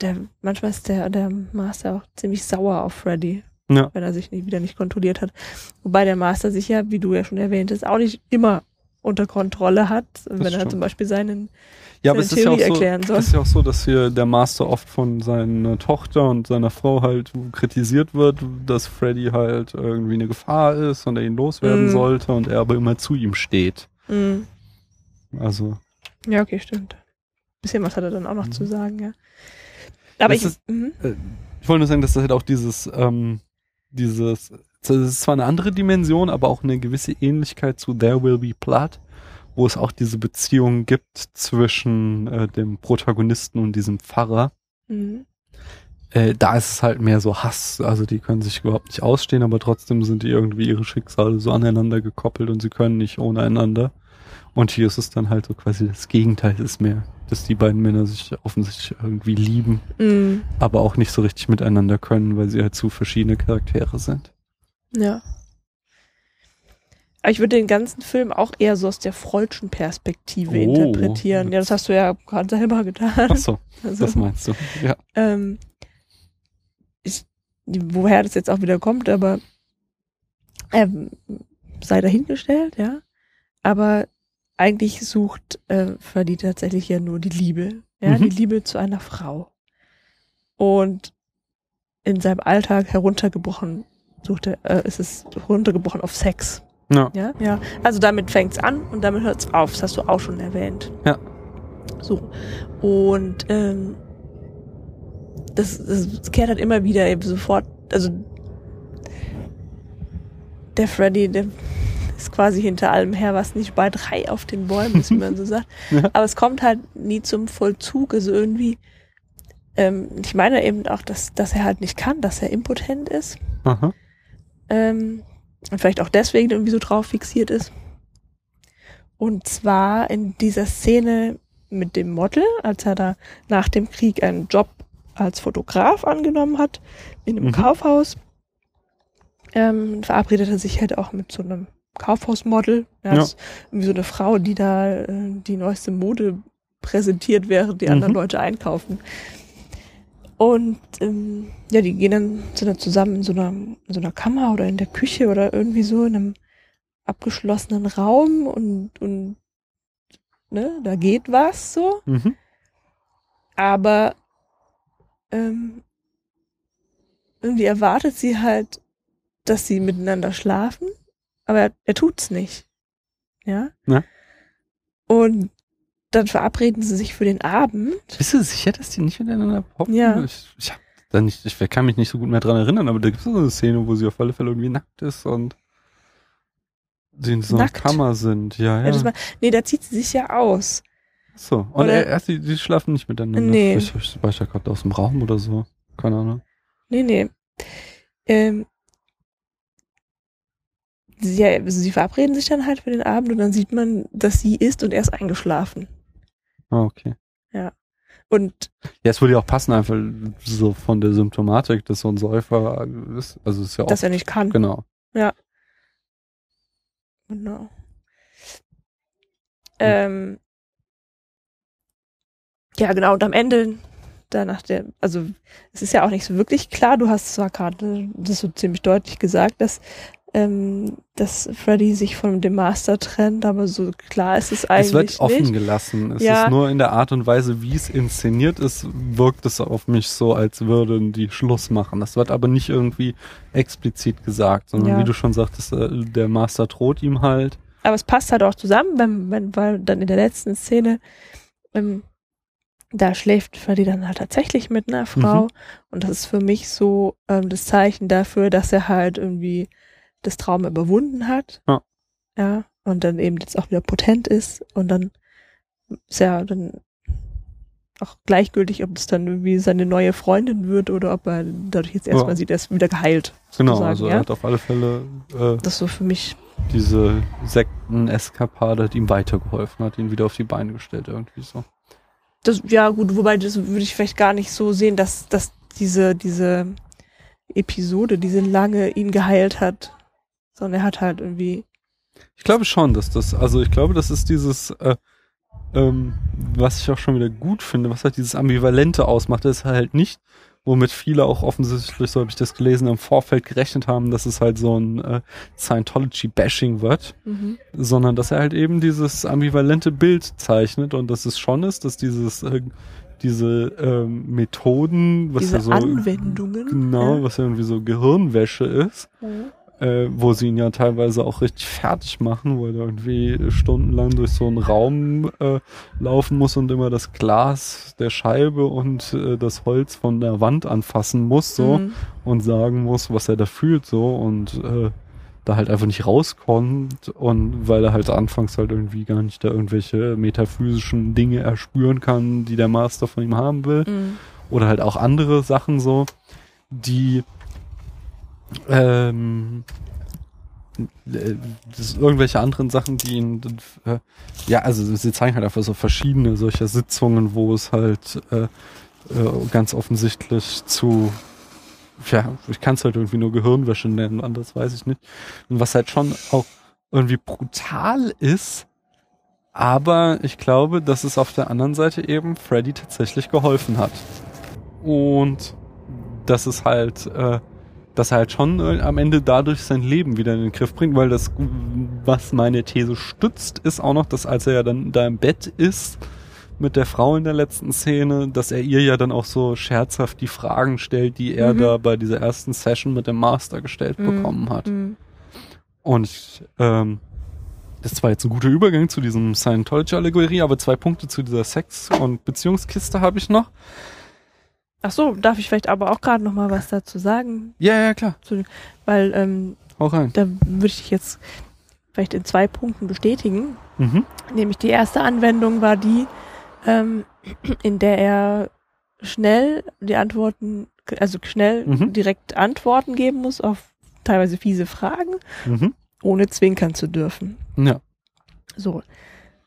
der, manchmal ist der, der Master auch ziemlich sauer auf Freddy. Ja. wenn er sich nicht, wieder nicht kontrolliert hat. Wobei der Master sich ja, wie du ja schon erwähnt hast, auch nicht immer unter Kontrolle hat, wenn er stimmt. zum Beispiel seinen Ja, aber seine es ist ja, auch Theorie so, erklären soll. es ist ja auch so, dass hier der Master oft von seiner Tochter und seiner Frau halt kritisiert wird, dass Freddy halt irgendwie eine Gefahr ist und er ihn loswerden Mhm. sollte und er aber immer zu ihm steht. Mm. Also, Ja, okay, stimmt. Bisschen was hat er dann auch noch Mhm. zu sagen, ja. Aber Das ich, ist- mhm. ich wollte nur sagen, dass das halt auch dieses, ähm, dieses, das ist zwar eine andere Dimension, aber auch eine gewisse Ähnlichkeit zu There Will Be Blood, wo es auch diese Beziehung gibt zwischen äh, dem Protagonisten und diesem Pfarrer. Mhm. Äh, da ist es halt mehr so Hass, also die können sich überhaupt nicht ausstehen, aber trotzdem sind die irgendwie ihre Schicksale so aneinander gekoppelt und sie können nicht ohne einander. Und hier ist es dann halt so quasi das Gegenteil, es ist mehr, dass die beiden Männer sich offensichtlich irgendwie lieben, Mhm. aber auch nicht so richtig miteinander können, weil sie halt zu verschiedene Charaktere sind. Ja. Aber ich würde den ganzen Film auch eher so aus der Freudschen Perspektive Oh. interpretieren. Ja, das hast du ja gerade selber getan. Ach so, Also, das meinst du. Ja. ähm, ich, woher das jetzt auch wieder kommt, aber ähm, sei dahingestellt, ja. Aber eigentlich sucht äh, Freddy tatsächlich ja nur die Liebe, ja, Mhm. die Liebe zu einer Frau. Und in seinem Alltag heruntergebrochen sucht er, äh, ist es heruntergebrochen auf Sex. Ja. Ja, ja. Also damit fängt's an und damit hört's auf. Das hast du auch schon erwähnt. Ja. So. Und ähm, das, das kehrt halt immer wieder eben sofort, also der Freddy, der ist quasi hinter allem her, was nicht bei drei auf den Bäumen ist, wie man so sagt. Ja. Aber es kommt halt nie zum Vollzug. Also irgendwie, ähm, ich meine eben auch, dass, dass er halt nicht kann, dass er impotent ist. Aha. Ähm, und vielleicht auch deswegen irgendwie so drauf fixiert ist. Und zwar in dieser Szene mit dem Model, als er da nach dem Krieg einen Job als Fotograf angenommen hat, in einem Mhm. Kaufhaus, ähm, verabredet er sich halt auch mit so einem Kaufhausmodel. Ja, Ja. das ist irgendwie so eine Frau, die da äh, die neueste Mode präsentiert, während die anderen Mhm. Leute einkaufen. Und ähm, ja, die gehen dann, sind dann zusammen in so einer, in so einer Kammer oder in der Küche oder irgendwie so in einem abgeschlossenen Raum und, und ne, da geht was so. Mhm. Aber ähm, irgendwie erwartet sie halt, dass sie miteinander schlafen, aber er, er tut's nicht. Ja? Ja. Und dann verabreden sie sich für den Abend. Bist du sicher, dass die nicht miteinander poppen? Ja. Ich, ich, hab da nicht, ich kann mich nicht so gut mehr dran erinnern, aber da gibt es so eine Szene, wo sie auf alle Fälle irgendwie nackt ist und sie in so einer? Kammer sind. Ja, Ja. ja. das war, nee, da zieht sie sich ja aus. so. Und Oder- er, erst die, die schlafen nicht miteinander. Nee. Ich, ich war ich ja gerade aus dem Raum oder so. Keine Ahnung. Nee, nee. Ähm, sie, ja, also sie verabreden sich dann halt für den Abend und dann sieht man, dass sie ist und er ist eingeschlafen. Ah, okay. Und Ja, es würde ja auch passen, einfach so von der Symptomatik, dass so ein Säufer ist. Also es ist ja auch. dass er nicht kann. Genau. Genau. Ähm, ja, genau. Und am Ende, danach der, also es ist ja auch nicht so wirklich klar. Du hast zwar gerade das so ziemlich deutlich gesagt, dass ähm, dass Freddy sich von dem Master trennt, aber so klar ist es eigentlich Es wird offen nicht. gelassen. Es Ja. ist nur in der Art und Weise, wie es inszeniert ist, wirkt es auf mich so, als würden die Schluss machen. Das wird aber nicht irgendwie explizit gesagt, sondern Ja. wie du schon sagtest, äh, der Master droht ihm halt. Aber es passt halt auch zusammen, wenn, wenn, weil dann in der letzten Szene, ähm, da schläft Freddy dann halt tatsächlich mit einer Frau. Mhm. Und das ist für mich so ähm, das Zeichen dafür, dass er halt irgendwie das Trauma überwunden hat. Ja. auch gleichgültig, ob es dann irgendwie seine neue Freundin wird oder ob er dadurch jetzt erstmal Ja. sieht, er ist wieder geheilt. Genau, sozusagen, also er ja? hat auf alle Fälle äh, Das ist so für mich, diese Sekten-Eskapade hat ihm weitergeholfen, hat ihn wieder auf die Beine gestellt, irgendwie so. das, ja gut, wobei das würde ich vielleicht gar nicht so sehen, dass, dass diese, diese Episode, diese lange ihn geheilt hat, sondern er hat halt irgendwie, Ich glaube schon, dass das, also ich glaube, das ist dieses, äh, ähm, was ich auch schon wieder gut finde, was halt dieses Ambivalente ausmacht, das ist halt nicht, womit viele auch offensichtlich, so habe ich das gelesen, im Vorfeld gerechnet haben, dass es halt so ein äh, Scientology-Bashing wird, mhm. sondern dass er halt eben dieses ambivalente Bild zeichnet und dass es schon ist, dass dieses, äh, diese ähm, Methoden, was diese ja so Anwendungen. genau, ja. was ja irgendwie so Gehirnwäsche ist, Mhm. Äh, wo sie ihn ja teilweise auch richtig fertig machen, wo er irgendwie stundenlang durch so einen Raum äh, laufen muss und immer das Glas der Scheibe und äh, das Holz von der Wand anfassen muss so Mhm. und sagen muss, was er da fühlt so und äh, da halt einfach nicht rauskommt und weil er halt anfangs halt irgendwie gar nicht da irgendwelche metaphysischen Dinge erspüren kann, die der Master von ihm haben will Mhm. oder halt auch andere Sachen so, die ähm, äh, das, irgendwelche anderen Sachen, die ihn, äh, ja, also sie zeigen halt einfach so verschiedene solcher Sitzungen, wo es halt äh, äh, ganz offensichtlich zu, ja, ich kann es halt irgendwie nur Gehirnwäsche nennen, anders weiß ich nicht. Und was halt schon auch irgendwie brutal ist, aber ich glaube, dass es auf der anderen Seite eben Freddy tatsächlich geholfen hat. Und dass es halt, äh, dass er halt schon äh, am Ende dadurch sein Leben wieder in den Griff bringt, weil das, was meine These stützt, ist auch noch, dass als er ja dann da im Bett ist mit der Frau in der letzten Szene, dass er ihr ja dann auch so scherzhaft die Fragen stellt, die er Mhm. da bei dieser ersten Session mit dem Master gestellt Mhm. bekommen hat. Mhm. Und ich, ähm, das war jetzt ein guter Übergang zu diesem Scientology-Allegorie, aber zwei Punkte zu dieser Sex- und Beziehungskiste habe ich noch. Ach so, darf ich vielleicht aber auch gerade noch mal was dazu sagen, Ja, ja, klar. weil ähm, Hau rein. da würde ich dich jetzt vielleicht in zwei Punkten bestätigen. Mhm. Nämlich die erste Anwendung war die, ähm, in der er schnell die Antworten, also schnell Mhm. direkt Antworten geben muss auf teilweise fiese Fragen, Mhm. ohne zwinkern zu dürfen. Ja. So.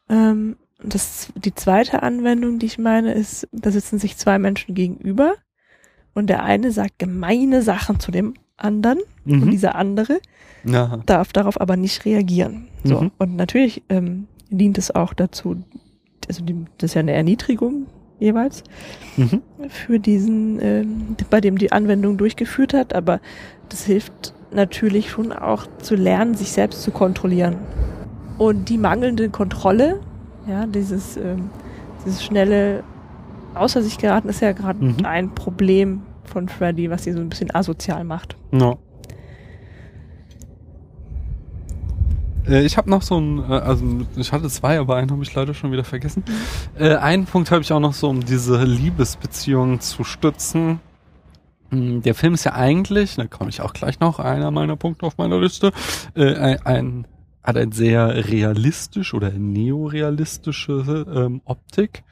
Ähm, das, die zweite Anwendung, die ich meine, ist, da sitzen sich zwei Menschen gegenüber und der eine sagt gemeine Sachen zu dem anderen und Mhm. dieser andere Ja. darf darauf aber nicht reagieren. So. Mhm. Und natürlich ähm, dient es auch dazu, also die, das ist ja eine Erniedrigung jeweils Mhm. für diesen, ähm, bei dem die Anwendung durchgeführt hat, aber das hilft natürlich schon auch zu lernen, sich selbst zu kontrollieren. Und die mangelnde Kontrolle, ja, dieses, ähm, dieses schnelle außer sich geraten ist ja gerade Mhm. ein Problem von Freddy, was sie so ein bisschen asozial macht. Ja. Äh, Ich habe noch so ein, äh, also ich hatte zwei, aber einen habe ich leider schon wieder vergessen. Äh, einen Punkt habe ich auch noch so, um diese Liebesbeziehung zu stützen. Hm, Der Film ist ja eigentlich, da komme ich auch gleich noch, einer meiner Punkte auf meiner Liste, äh, ein, ein hat ein sehr realistisch oder neorealistische ähm, Optik.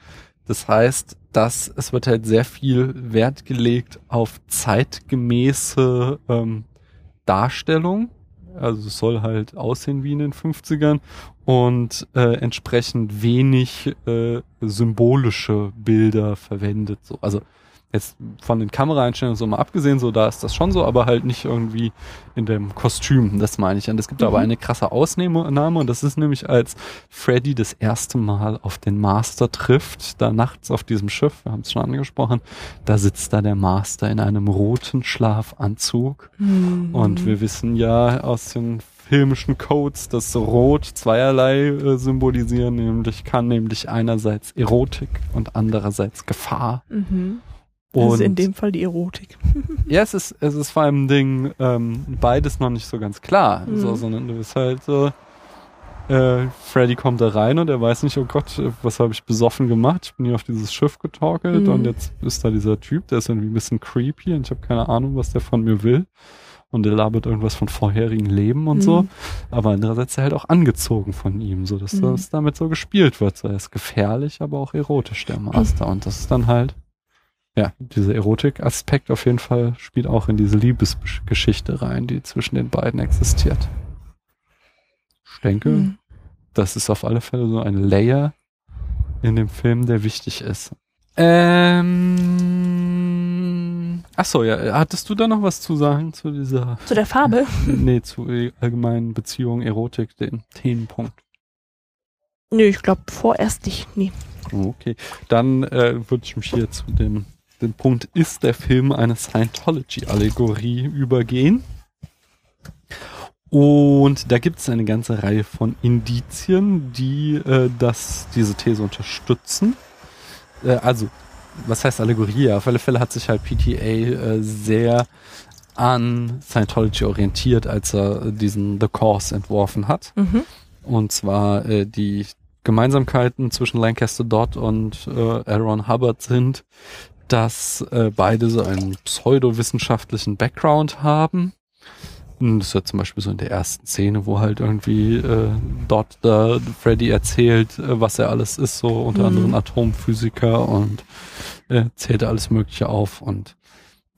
Das heißt, dass es wird halt sehr viel Wert gelegt auf zeitgemäße ähm, Darstellung. Also es soll halt aussehen wie in den 50ern und äh, entsprechend wenig äh, symbolische Bilder verwendet. So. Also jetzt von den Kameraeinstellungen so mal abgesehen, so da ist das schon so, aber halt nicht irgendwie in dem Kostüm, das meine ich. Und es gibt aber Mhm. eine krasse Ausnahme und das ist nämlich, als Freddy das erste Mal auf den Master trifft, da nachts auf diesem Schiff, wir haben es schon angesprochen, da sitzt da der Master in einem roten Schlafanzug und wir wissen ja aus den filmischen Codes, dass Rot zweierlei äh, symbolisieren, nämlich kann nämlich einerseits Erotik und andererseits Gefahr. Mhm. Und Also in dem Fall die Erotik. ja, es ist, es ist vor allem Ding, ähm, beides noch nicht so ganz klar, Mhm. so, sondern du bist halt so, äh, Freddy kommt da rein und er weiß nicht, oh Gott, äh, was habe ich besoffen gemacht? Ich bin hier auf dieses Schiff getorkelt Mhm. und jetzt ist da dieser Typ, der ist irgendwie ein bisschen creepy und ich habe keine Ahnung, was der von mir will. und er labert irgendwas von vorherigen Leben und so. Mhm. Aber andererseits ist er halt auch angezogen von ihm, so dass Mhm. das damit so gespielt wird. So, er ist gefährlich, aber auch erotisch, der Master. Und das ist dann halt, ja, dieser Erotik-Aspekt auf jeden Fall spielt auch in diese Liebesgeschichte rein, die zwischen den beiden existiert. Ich denke, Mhm. das ist auf alle Fälle so ein Layer in dem Film, der wichtig ist. Ähm, ach so, ja, hattest du da noch was zu sagen zu dieser, Zu der Farbe? nee, zu allgemeinen Beziehung, Erotik, den Themenpunkt? Nö, ich glaube vorerst nicht. Nee. Okay, dann äh, würde ich mich hier zu dem, dem Punkt, ist der Film eine Scientology-Allegorie übergehen? Und da gibt es eine ganze Reihe von Indizien, die äh, das, diese These unterstützen. Äh, also, was heißt Allegorie? Ja, Auf alle Fälle hat sich halt PTA äh, sehr an Scientology orientiert, als er diesen The Course entworfen hat. Mhm. Und zwar äh, die Gemeinsamkeiten zwischen Lancaster Dodd und äh, Aaron Hubbard sind, dass äh, beide so einen pseudowissenschaftlichen Background haben. Und das ist ja zum Beispiel so in der ersten Szene, wo halt irgendwie äh, Dodd da Freddy erzählt, äh, was er alles ist, so unter Mhm. anderem Atomphysiker und äh, zählt alles Mögliche auf und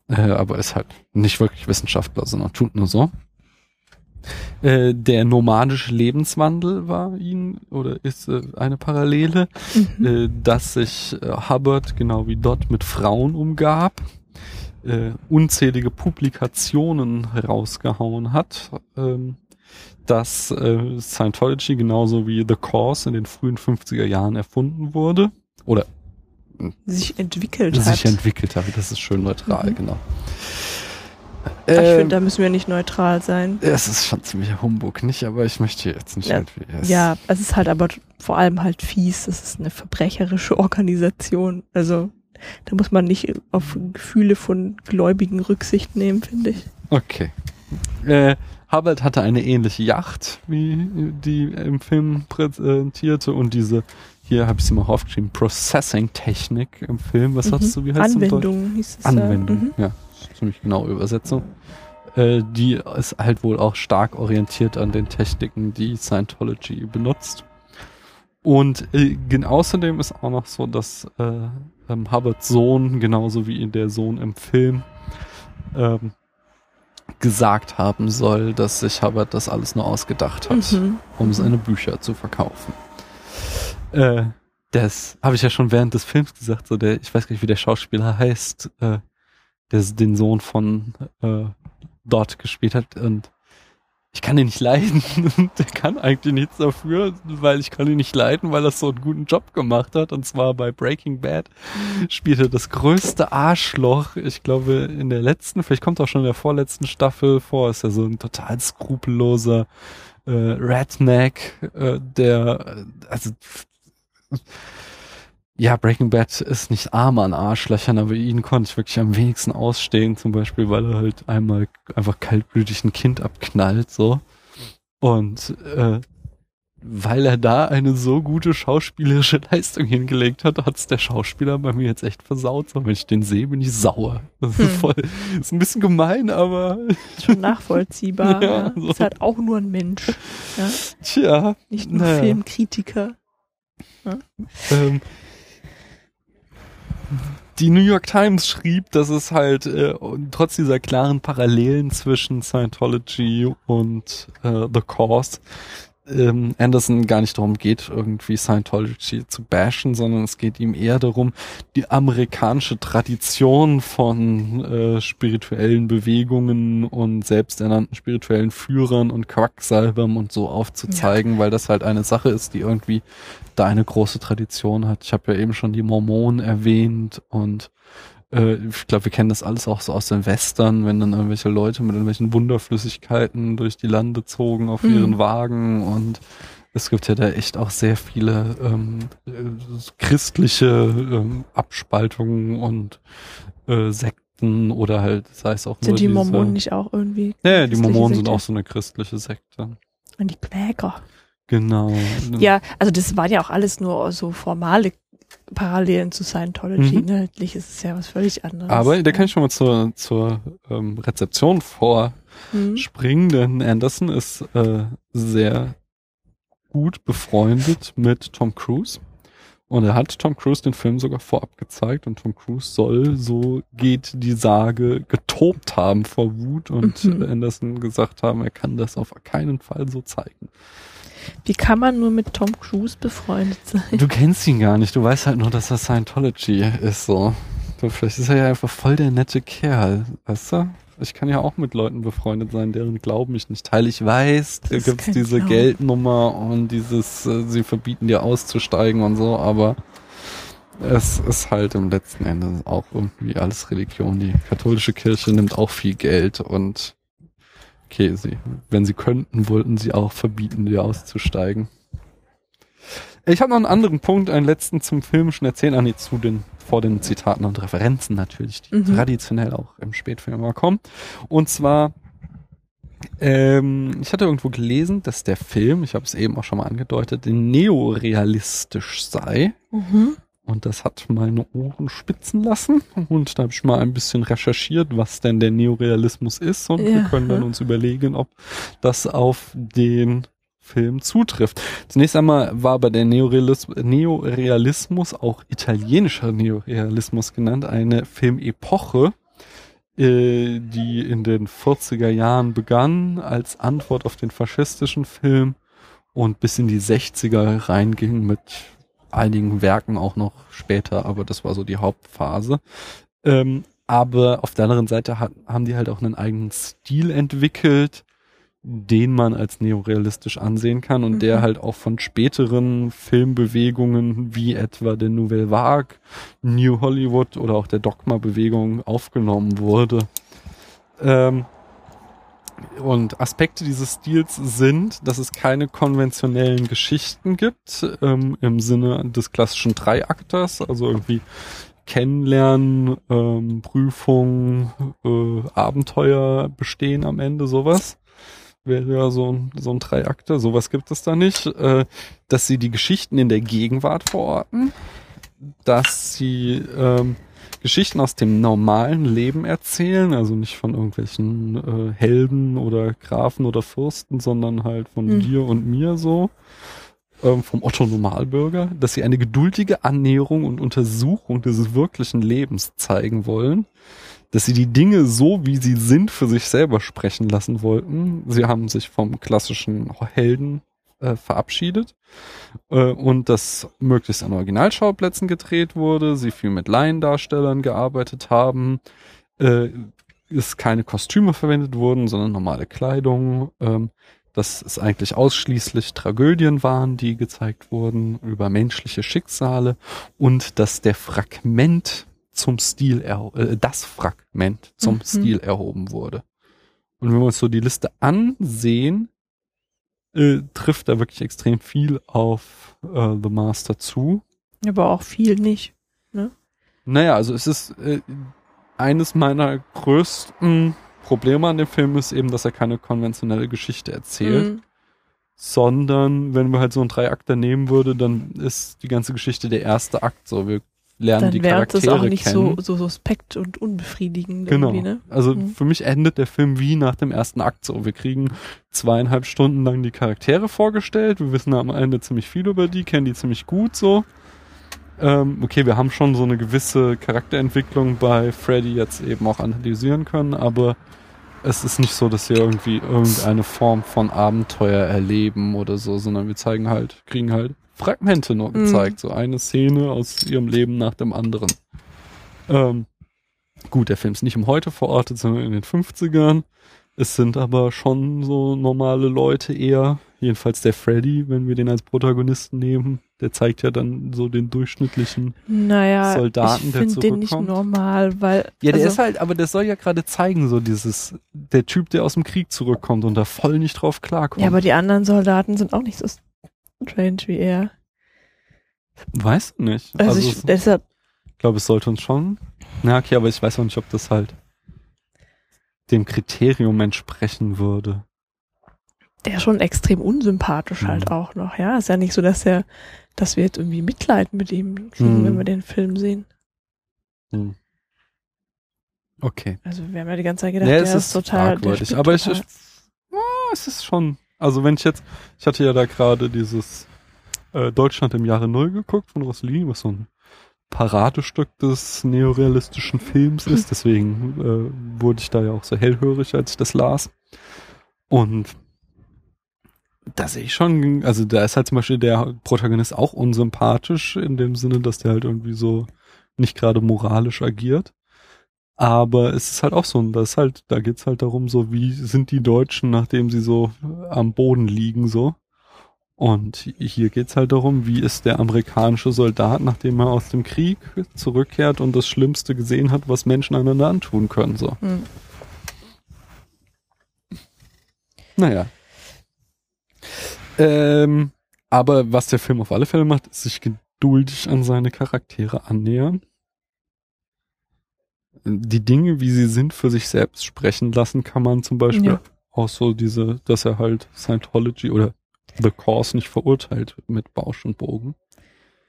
äh, aber ist halt nicht wirklich Wissenschaftler, sondern tut nur so. Äh, der nomadische Lebenswandel war ihn oder ist äh, eine Parallele, Mhm. äh, dass sich äh, Hubbard genau wie Dodd mit Frauen umgab, äh, unzählige Publikationen rausgehauen hat, ähm, dass Scientology genauso wie The Course in den frühen 50er Jahren erfunden wurde oder Sich entwickelt sich hat. entwickelt hat. Das ist schön neutral, Mhm. genau. Ich Ähm, finde, da müssen wir nicht neutral sein. es ist schon ziemlich Humbug, nicht? Aber ich möchte jetzt nicht Ja. irgendwie. es- Ja, es ist halt aber vor allem halt fies. Es ist eine verbrecherische Organisation. Also da muss man nicht auf Gefühle von Gläubigen Rücksicht nehmen, finde ich. Okay. Äh, Hubbard hatte eine ähnliche Yacht, wie die im Film präsentierte und diese, hier habe ich sie mal aufgeschrieben, Processing-Technik im Film. Was Mhm. hast du, wie heißt? Anwendung hieß es. Anwendung, Mhm. ja. Ziemlich genaue Übersetzung. Äh, die ist halt wohl auch stark orientiert an den Techniken, die Scientology benutzt. Und äh, außerdem ist auch noch so, dass äh, ähm, Hubbards Sohn, genauso wie der Sohn im Film, ähm, gesagt haben soll, dass sich Hubbard das alles nur ausgedacht hat Mhm. um seine Bücher zu verkaufen. Äh, das habe ich ja schon während des Films gesagt, so der, ich weiß gar nicht, wie der Schauspieler heißt, äh, der den Sohn von äh, dort gespielt hat und ich kann ihn nicht leiden. der kann eigentlich nichts dafür, weil ich kann ihn nicht leiden, weil er so einen guten Job gemacht hat. Und zwar bei Breaking Bad spielt er das größte Arschloch. Ich glaube, in der letzten, vielleicht kommt auch schon in der vorletzten Staffel vor, ist er so ein total skrupelloser äh, Redneck, äh, der, also, ja, Breaking Bad ist nicht arm an Arschlöchern, aber ihn konnte ich wirklich am wenigsten ausstehen, zum Beispiel, weil er halt einmal einfach kaltblütig ein Kind abknallt, so. Und äh, weil er da eine so gute schauspielerische Leistung hingelegt hat, hat's der Schauspieler bei mir jetzt echt versaut. So, wenn ich den sehe, bin ich sauer. Das ist Hm. voll, ist ein bisschen gemein, aber Schon nachvollziehbar. Ja, ja, so. Ist halt auch nur ein Mensch. Ja? tja, Nicht nur Naja. Filmkritiker. Ähm, die New York Times schrieb, dass es halt äh, trotz dieser klaren Parallelen zwischen Scientology und äh, The Cause ähm, Anderson gar nicht darum geht, irgendwie Scientology zu bashen, sondern es geht ihm eher darum, die amerikanische Tradition von äh, spirituellen Bewegungen und selbsternannten spirituellen Führern und Quacksalbern und so aufzuzeigen, weil das halt eine Sache ist, die irgendwie da eine große Tradition hat. Ich habe ja eben schon die Mormonen erwähnt und äh, ich glaube, wir kennen das alles auch so aus den Western, wenn dann irgendwelche Leute mit irgendwelchen Wunderflüssigkeiten durch die Lande zogen auf Mhm. ihren Wagen und es gibt ja da echt auch sehr viele ähm, äh, christliche ähm, Abspaltungen und äh, Sekten oder halt, sei es auch Sind die diese, Mormonen nicht auch irgendwie? Ja, die Mormonen sind Sekte? auch so eine christliche Sekte. Und die Quäker. Genau. Ja, also das waren ja auch alles nur so formale Parallelen zu Scientology. Mhm. Inhaltlich ist es ja was völlig anderes. Aber da kann ich schon mal zur, zur ähm, Rezeption vor Hm. springen, denn Anderson ist äh, sehr gut befreundet mit Tom Cruise. Und er hat Tom Cruise den Film sogar vorab gezeigt und Tom Cruise soll, so geht die Sage, getobt haben vor Wut und Mhm. Anderson gesagt haben, er kann das auf keinen Fall so zeigen. Wie kann man nur mit Tom Cruise befreundet sein? Du kennst ihn gar nicht, du weißt halt nur, dass das Scientology ist so. Vielleicht ist er ja einfach voll der nette Kerl, weißt du? Ich kann ja auch mit Leuten befreundet sein, deren Glauben ich nicht teile. Ich weiß, da gibt's diese Glauben. Geldnummer und dieses, äh, sie verbieten dir auszusteigen und so, aber es ist halt im letzten Ende auch irgendwie alles Religion. Die katholische Kirche nimmt auch viel Geld und okay, sie, wenn sie könnten, wollten sie auch verbieten, dir auszusteigen. Ich habe noch einen anderen Punkt, einen letzten zum filmischen Erzählen, ah nee, zu den, vor den Zitaten und Referenzen natürlich, die Mhm. traditionell auch im Spätfilm immer kommen. Und zwar, ähm, ich hatte irgendwo gelesen, dass der Film, ich habe es eben auch schon mal angedeutet, neorealistisch sei. Mhm. Und das hat meine Ohren spitzen lassen. Und da habe ich mal ein bisschen recherchiert, was denn der Neorealismus ist. Und wir Ja. können dann uns überlegen, ob das auf den Film zutrifft. Zunächst einmal war aber der Neorealismus, Neorealismus auch italienischer Neorealismus genannt, eine Filmepoche, äh, die in den 40er Jahren begann als Antwort auf den faschistischen Film und bis in die 60er reinging mit einigen Werken auch noch später, aber das war so die Hauptphase. Ähm, aber auf der anderen Seite hat, haben die halt auch einen eigenen Stil entwickelt, den man als neorealistisch ansehen kann und der Mhm. halt auch von späteren Filmbewegungen wie etwa der Nouvelle Vague, New Hollywood oder auch der Dogma-Bewegung aufgenommen wurde. Ähm, und Aspekte dieses Stils sind, dass es keine konventionellen Geschichten gibt, ähm, im Sinne des klassischen Dreiakters, also irgendwie Kennenlernen, ähm, Prüfung, äh, Abenteuer bestehen am Ende, sowas. Wäre ja so ein, so ein Dreiakter, sowas gibt es da nicht. Äh, dass sie die Geschichten in der Gegenwart verorten, dass sie ähm, Geschichten aus dem normalen Leben erzählen, also nicht von irgendwelchen äh, Helden oder Grafen oder Fürsten, sondern halt von Hm. dir und mir so, ähm, vom Otto Normalbürger, dass sie eine geduldige Annäherung und Untersuchung des wirklichen Lebens zeigen wollen, dass sie die Dinge so, wie sie sind, für sich selber sprechen lassen wollten. Sie haben sich vom klassischen Helden äh, verabschiedet äh, und das möglichst an Originalschauplätzen gedreht wurde, sie viel mit Laiendarstellern gearbeitet haben, äh, es keine Kostüme verwendet wurden, sondern normale Kleidung, ähm, dass es eigentlich ausschließlich Tragödien waren, die gezeigt wurden über menschliche Schicksale und dass der Fragment zum Stil äh, das Fragment zum Mhm. Stil erhoben wurde. Und wenn wir uns so die Liste ansehen, äh, trifft da wirklich extrem viel auf äh, The Master zu. Aber auch viel nicht. Naja, also es ist äh, eines meiner größten Probleme an dem Film ist eben, dass er keine konventionelle Geschichte erzählt, Mhm. sondern wenn wir halt so einen Dreiakter nehmen würde, dann ist die ganze Geschichte der erste Akt so. Wir lernen Dann die wäre Charaktere das auch nicht kennen. so, so suspekt und unbefriedigend Genau. irgendwie, ne? Also Mhm. für mich endet der Film wie nach dem ersten Akt so. Wir kriegen zweieinhalb Stunden lang die Charaktere vorgestellt. Wir wissen am Ende ziemlich viel über die, kennen die ziemlich gut so. Ähm, okay, wir haben schon so eine gewisse Charakterentwicklung bei Freddy jetzt eben auch analysieren können, aber es ist nicht so, dass wir irgendwie irgendeine Form von Abenteuer erleben oder so, sondern wir zeigen halt, kriegen halt Fragmente nur Mhm. gezeigt, so eine Szene aus ihrem Leben nach dem anderen. Ähm, gut, der Film ist nicht im Heute verortet, sondern in den 50ern. Es sind aber schon so normale Leute eher, jedenfalls der Freddy, wenn wir den als Protagonisten nehmen, der zeigt ja dann so den durchschnittlichen. Naja, Soldaten, ich der finde den nicht zurückkommt. normal, weil Ja, der also, ist halt, aber der soll ja gerade zeigen, so dieses, der Typ, der aus dem Krieg zurückkommt und da voll nicht drauf klarkommt. ja, aber die anderen Soldaten sind auch nicht so strange wie er. Weiß nicht. Also, Also, ich, es- deshalb, Ich glaube, es sollte uns schon. Na, okay, aber ich weiß auch nicht, ob das halt dem Kriterium entsprechen würde. der ist schon extrem unsympathisch Mhm. halt auch noch, ja. Ist ja nicht so, dass er, dass wir jetzt irgendwie Mitleid mit ihm kriegen, Mhm. wenn wir den Film sehen. Hm. Okay. Also wir haben ja die ganze Zeit gedacht, Ja, der ist, ist total, der aber ich, total. ich ah, es ist schon, also wenn ich jetzt, ich hatte ja da gerade dieses äh, Deutschland im Jahre Null geguckt von Rossellini, was so ein Paradestück des neorealistischen Films ist, deswegen äh, wurde ich da ja auch so hellhörig, als ich das las. Und da sehe ich schon, also da ist halt zum Beispiel der Protagonist auch unsympathisch in dem Sinne, dass der halt irgendwie so nicht gerade moralisch agiert. Aber es ist halt auch so, das ist halt, da geht's halt darum, so wie sind die Deutschen, nachdem sie so am Boden liegen, so. Und hier geht's halt darum, wie ist der amerikanische Soldat, nachdem er aus dem Krieg zurückkehrt und das Schlimmste gesehen hat, was Menschen einander antun können, so. Hm. Naja. Ähm, aber was der Film auf alle Fälle macht, ist sich geduldig an seine Charaktere annähern. Die Dinge, wie sie sind, für sich selbst sprechen lassen, kann man zum Beispiel Ja. auch so diese, dass er halt Scientology oder The Cause nicht verurteilt mit Bausch und Bogen.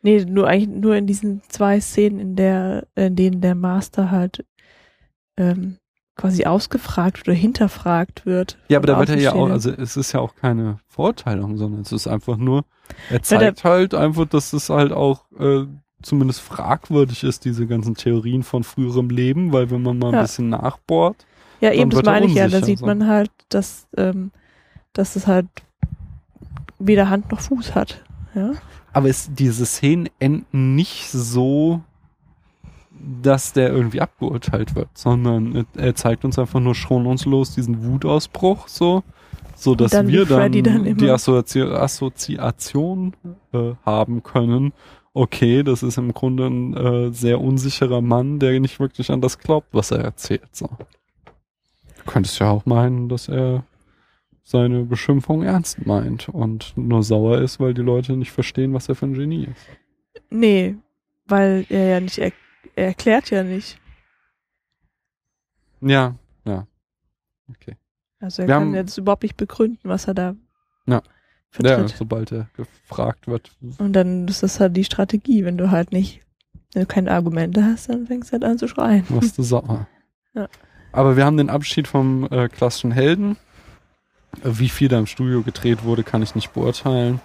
Nee, nur eigentlich nur in diesen zwei Szenen, in der, in denen der Master halt ähm, quasi ausgefragt oder hinterfragt wird. Ja, aber da wird er ja auch, also es ist ja auch keine Verurteilung, sondern es ist einfach nur, er zeigt halt einfach, dass es halt auch äh, zumindest fragwürdig ist, diese ganzen Theorien von früherem Leben, weil wenn man mal ein Ja. bisschen nachbohrt, Ja, eben, das meine ich ja. Da sieht man halt, dass, ähm, dass es halt weder Hand noch Fuß hat. Ja. aber es, diese Szenen enden nicht so, dass der irgendwie abgeurteilt wird, sondern er- zeigt uns einfach nur schonungslos diesen Wutausbruch, so, so dass wir dann, dann die Assozi Assoziation äh, haben können. Okay, das ist im Grunde ein äh, sehr unsicherer Mann, der nicht wirklich an das glaubt, was er erzählt. So. Du könntest ja auch meinen, dass er seine Beschimpfung ernst meint und nur sauer ist, weil die Leute nicht verstehen, was er für ein Genie ist. Nee, weil er ja nicht, er, er erklärt ja nicht. Ja, ja. Okay. Also er Wir kann haben- jetzt überhaupt nicht begründen, was er da Ja. Ja, vertritt. sobald er gefragt wird. Und dann ist das halt die Strategie, wenn du halt nicht, wenn du keine Argumente hast, dann fängst du halt an zu schreien. Wirst du sauer. Ja. Aber wir haben den Abschied vom äh, klassischen Helden. Äh, Wie viel da im Studio gedreht wurde, kann ich nicht beurteilen.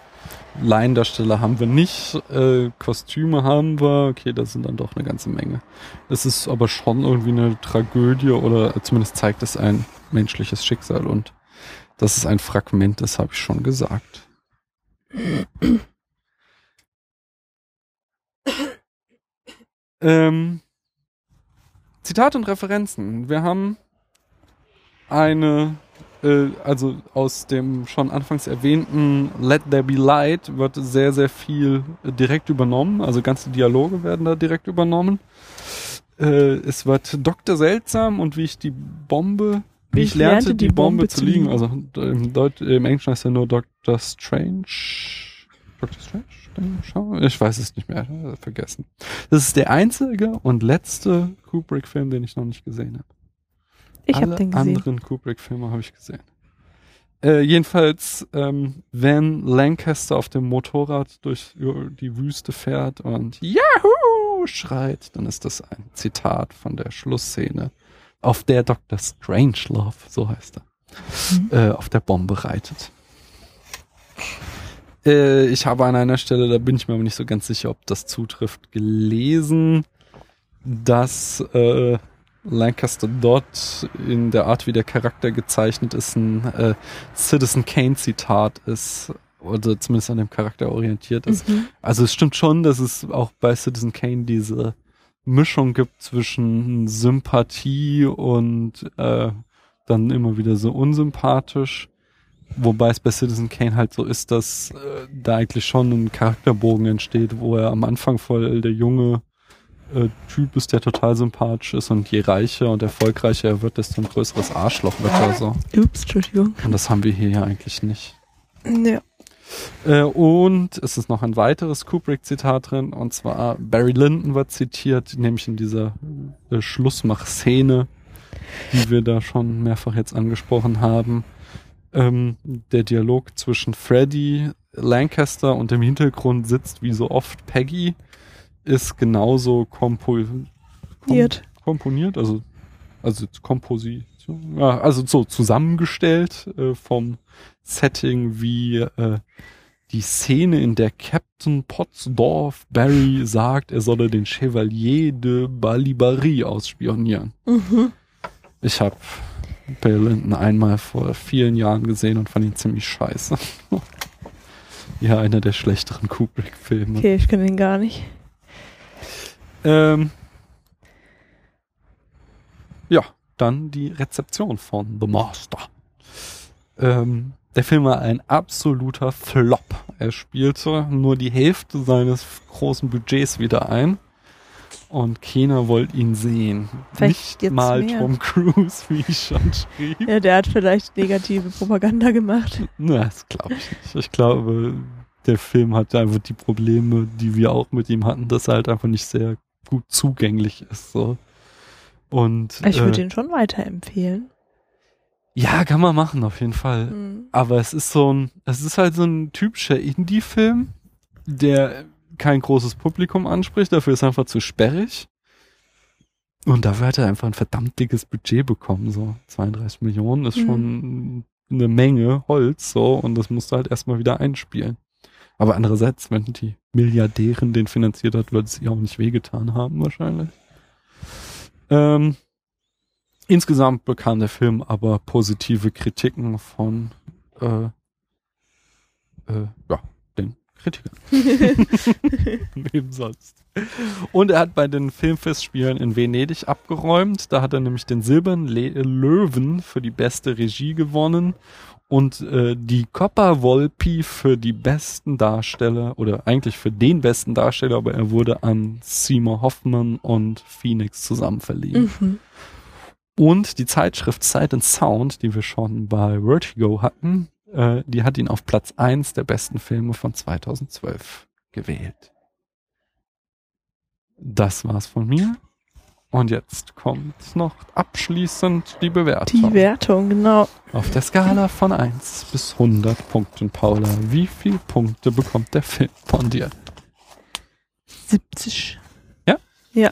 Laiendarsteller haben wir nicht, äh, Kostüme haben wir, okay, das sind dann doch eine ganze Menge. Es ist aber schon irgendwie eine Tragödie oder zumindest zeigt es ein menschliches Schicksal und dass es ein Fragment ist, habe ich schon gesagt. ähm, Zitate und Referenzen. Wir haben eine, äh, also aus dem schon anfangs erwähnten Let There Be Light wird sehr, sehr viel direkt übernommen. Also ganze Dialoge werden da direkt übernommen. Äh, es wird Dr. Seltsam und wie ich die Bombe, wie ich, lernte, die, Bombe, zu liegen. Also im, Deut im Englischen heißt er nur Dr. Strange. Dr. Strange? Ich weiß es nicht mehr, vergessen. Das ist der einzige und letzte Kubrick-Film, den ich noch nicht gesehen habe. Ich habe den gesehen. anderen Kubrick-Filme habe ich gesehen. Äh, jedenfalls, ähm, wenn Lancaster auf dem Motorrad durch die Wüste fährt und Yahoo schreit, dann ist das ein Zitat von der Schlussszene, auf der Dr. Strangelove, so heißt Mhm. er, äh, auf der Bombe reitet. Äh, ich habe an einer Stelle, da bin ich mir aber nicht so ganz sicher, ob das zutrifft, gelesen, dass äh, Lancaster dort in der Art, wie der Charakter gezeichnet ist, ein äh, Citizen Kane Zitat ist oder zumindest an dem Charakter orientiert ist. Mhm. Also es stimmt schon, dass es auch bei Citizen Kane diese Mischung gibt zwischen Sympathie und äh, dann immer wieder so unsympathisch. Wobei es bei Citizen Kane halt so ist, dass äh, da eigentlich schon ein Charakterbogen entsteht, wo er am Anfang voll der junge äh, Typ ist, der total sympathisch ist und je reicher und erfolgreicher er wird, desto ein größeres Arschloch wird er so. Ups, Entschuldigung. Und das haben wir hier ja eigentlich nicht. Ja. Äh, und es ist noch ein weiteres Kubrick-Zitat drin, und zwar Barry Lyndon wird zitiert, nämlich in dieser äh, Schlussmach-Szene, die wir da schon mehrfach jetzt angesprochen haben. Ähm, der Dialog zwischen Freddy, Lancaster und im Hintergrund sitzt wie so oft Peggy, ist genauso kompo kom Niert. komponiert, also also Komposition, ja, also so zusammengestellt äh, vom Setting wie äh, die Szene, in der Captain Pottsdorf Barry sagt, er solle den Chevalier de Balibari ausspionieren. Mhm. Ich habe Bill Linton einmal vor vielen Jahren gesehen und fand ihn ziemlich scheiße. ja, einer der schlechteren Kubrick-Filme. Okay, ich kenne den gar nicht. Ähm, ja, dann die Rezeption von The Master. Ähm, der Film war ein absoluter Flop. Er spielte nur die Hälfte seines großen Budgets wieder ein. Und keiner wollte ihn sehen. Vielleicht Nicht mal mehr. Tom Cruise, wie ich schon schrieb. Ja, der hat vielleicht negative Propaganda gemacht. Na, das glaube ich nicht. Ich glaube, der Film hatte einfach die Probleme, die wir auch mit ihm hatten, dass er halt einfach nicht sehr gut zugänglich ist. So. Und Ich würde äh, ihn schon weiterempfehlen. ja, kann man machen auf jeden Fall. Mhm. Aber es ist so ein, es ist halt so ein typischer Indie-Film, der kein großes Publikum anspricht, dafür ist er einfach zu sperrig. Und dafür hat er einfach ein verdammt dickes Budget bekommen, so 32 Millionen ist Mhm. schon eine Menge Holz, so, und das musst du halt erstmal wieder einspielen. Aber andererseits, wenn die Milliardärin den finanziert hat, wird es ihr auch nicht wehgetan haben, wahrscheinlich. Ähm, insgesamt bekam der Film aber positive Kritiken von äh, äh, ja, den Kritikern. Wem sonst? Und er hat bei den Filmfestspielen in Venedig abgeräumt. Da hat er nämlich den Silbernen Le Löwen für die beste Regie gewonnen und äh, die Coppa Volpi für die besten Darsteller oder eigentlich für den besten Darsteller, aber er wurde an Seymour Hoffman und Phoenix zusammen verliehen. Mhm. Und die Zeitschrift Sight and Sound, die wir schon bei Vertigo hatten, äh, die hat ihn auf Platz eins der besten Filme von 2012 gewählt. Das war's von mir. Und jetzt kommt noch abschließend die Bewertung. Die Wertung, genau. Auf der Skala von 1 bis 100 Punkten, Paula. Wie viele Punkte bekommt der Film von dir? 70. Ja? Ja.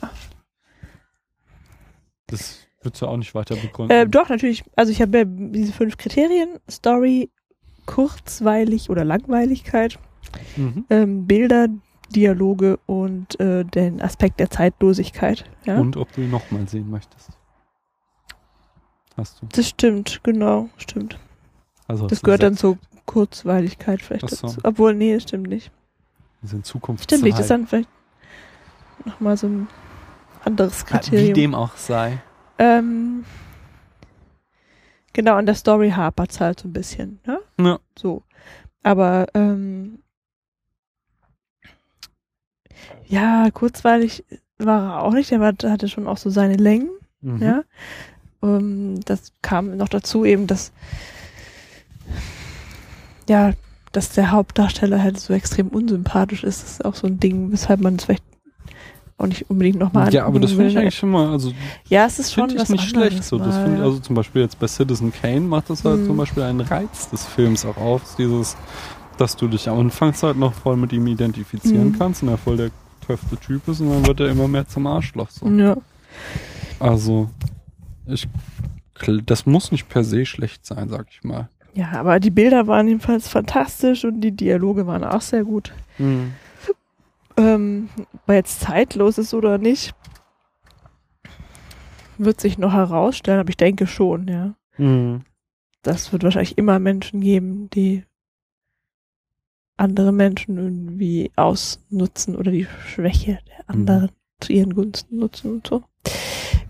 Das würdest du auch nicht weiter begründen. Äh, doch, natürlich. Also ich habe ja diese fünf Kriterien. Story, Kurzweilig oder Langweiligkeit, Mhm. ähm, Bilder, Dialoge und äh, den Aspekt der Zeitlosigkeit. Ja? Und ob du ihn nochmal sehen möchtest. Hast du. Das stimmt, genau, stimmt. Also Das gehört dann zur Kurzweiligkeit vielleicht so. dazu. Obwohl, nee, das stimmt nicht. Also in Zukunft Stimmt nicht, das ist dann vielleicht nochmal so ein anderes Ja, Wie Kriterium. dem auch sei. Ähm, genau, an der Story hapert halt so ein bisschen, ne? Ja. So. Aber, ähm, ja, kurzweilig war er auch nicht, der war, hatte schon auch so seine Längen, Mhm. ja. Ähm, das kam noch dazu eben, dass, ja, dass der Hauptdarsteller halt so extrem unsympathisch ist. Das ist auch so ein Ding, weshalb man es vielleicht auch nicht unbedingt nochmal Ja, aber das finde ich eigentlich schon mal, also Ja, es ist schon finde ich was nicht schlecht. So, das mal, find, ja. also zum Beispiel jetzt bei Citizen Kane macht das halt Mhm. zum Beispiel einen Reiz des Films auch auf, dieses, dass du dich am Anfangs halt noch voll mit ihm identifizieren Mhm. kannst und er voll der töfte Typ ist und dann wird er immer mehr zum Arschloch. So. ja. Also, ich, das muss nicht per se schlecht sein, sag ich mal. Ja, aber die Bilder waren jedenfalls fantastisch und die Dialoge waren auch sehr gut. Ähm, weil jetzt zeitlos ist oder nicht, wird sich noch herausstellen, aber ich denke schon, ja. Mhm. Das wird wahrscheinlich immer Menschen geben, die andere Menschen irgendwie ausnutzen oder die Schwäche der anderen zu ihren Gunsten nutzen und so.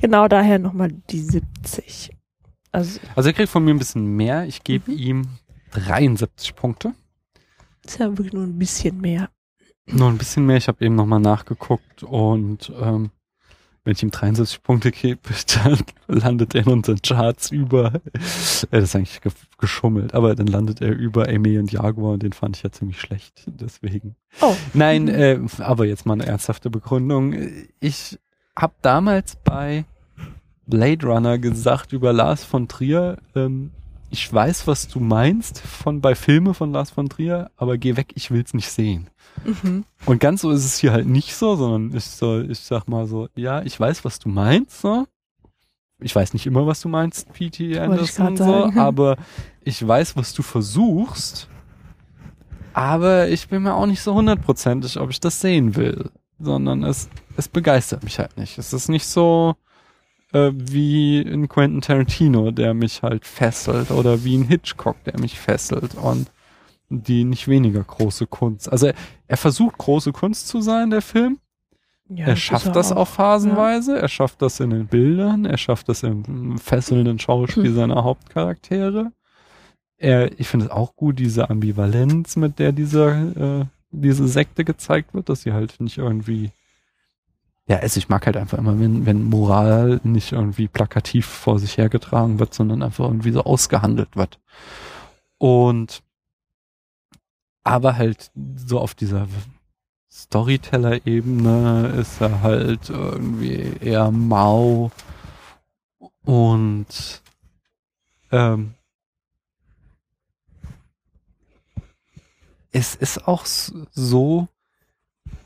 Genau daher nochmal die 70. Also Also er kriegt von mir ein bisschen mehr. Ich gebe Mhm. ihm 73 Punkte. ist ja wirklich nur ein bisschen mehr. Nur ein bisschen mehr. Ich habe eben nochmal nachgeguckt und ähm, wenn ich ihm 73 Punkte gebe, dann landet er in unseren Charts über, äh, das ist eigentlich ge geschummelt, aber dann landet er über Amy und Jaguar und den fand ich ja ziemlich schlecht. Deswegen. Oh. Nein, äh, aber jetzt mal eine ernsthafte Begründung. Ich habe damals bei Blade Runner gesagt über Lars von Trier, ähm, ich weiß, was du meinst von bei Filme von Lars von Trier, aber geh weg, ich will's nicht sehen. Mhm. Und ganz so ist es hier halt nicht so, sondern ich so, ich sag mal so, ja, ich weiß, was du meinst, so. ich weiß nicht immer, was du meinst, P.T. Anderson, so, aber ich weiß, was du versuchst. Aber ich bin mir auch nicht so hundertprozentig, ob ich das sehen will. Sondern es, es begeistert mich halt nicht. Es ist nicht so äh, wie in Quentin Tarantino, der mich halt fesselt, oder wie ein Hitchcock, der mich fesselt. Und die nicht weniger große Kunst. Also er, er versucht große Kunst zu sein, der Film. Ja, er schafft das auch phasenweise. Er schafft das in den Bildern. Er schafft das im fesselnden Schauspiel Hm. seiner Hauptcharaktere. Er, ich finde es auch gut, diese Ambivalenz, mit der diese, äh, diese Sekte gezeigt wird, dass sie halt nicht irgendwie ja, also ich mag halt einfach immer, wenn, wenn Moral nicht irgendwie plakativ vor sich hergetragen wird, sondern einfach irgendwie so ausgehandelt wird. Und aber halt so auf dieser Storyteller-Ebene ist er halt irgendwie eher mau und ähm, es ist auch so,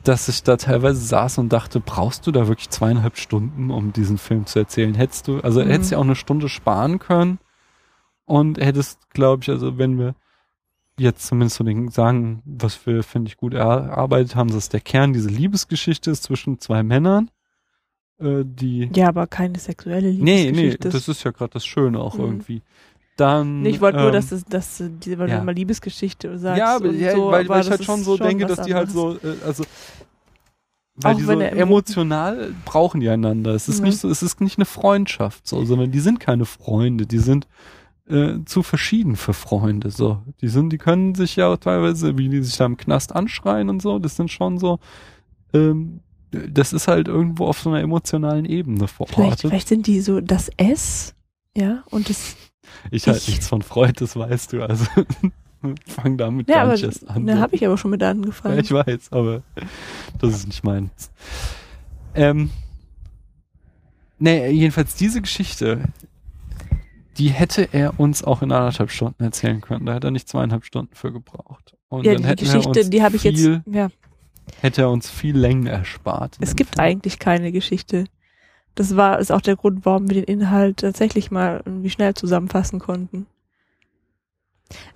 dass ich da teilweise saß und dachte, brauchst du da wirklich zweieinhalb Stunden, um diesen Film zu erzählen? Hättest du, also Mhm. hättest ja auch eine Stunde sparen können und hättest, glaube ich, also wenn wir jetzt zumindest so den sagen, was wir, finde ich, gut erarbeitet haben, dass der Kern diese Liebesgeschichte ist zwischen zwei Männern, äh, die Ja, aber keine sexuelle Nee, nee, Liebesgeschichte. das ist ja gerade das Schöne auch Mhm. irgendwie. Dann. Nee, ich wollte nur, ähm, dass es, dass du diese, weil ja. du immer Liebesgeschichte sagst. ja, aber, ja, so, weil, weil ich halt schon so denke, was dass die halt anderes. so, äh, also weil Auch die so emotional brauchen die einander. Es ist Mhm. nicht so, es ist nicht eine Freundschaft, so, sondern die sind keine Freunde, die sind äh, zu verschieden für Freunde. So, die sind, die können sich ja teilweise, wie die sich da im Knast anschreien und so, das sind schon so. Ähm, das ist halt irgendwo auf so einer emotionalen Ebene Vielleicht, verortet. vielleicht sind die so das S, ja, und das, Ich halt Ich- nichts von Freud, das weißt du. Also fang damit ja, gar aber, nicht erst an. da so. habe ich aber schon mit ja, angefangen. ich weiß, aber das ist nicht meins. Ähm, nee, jedenfalls diese Geschichte, die hätte er uns auch in anderthalb Stunden erzählen können. Da hätte er nicht zweieinhalb Stunden für gebraucht. Und ja, dann die hätten wir Geschichte, die habe ich jetzt, ja, hätte er uns viel Längen erspart. es gibt Film. eigentlich keine Geschichte. Das war, ist auch der Grund, warum wir den Inhalt tatsächlich mal irgendwie schnell zusammenfassen konnten.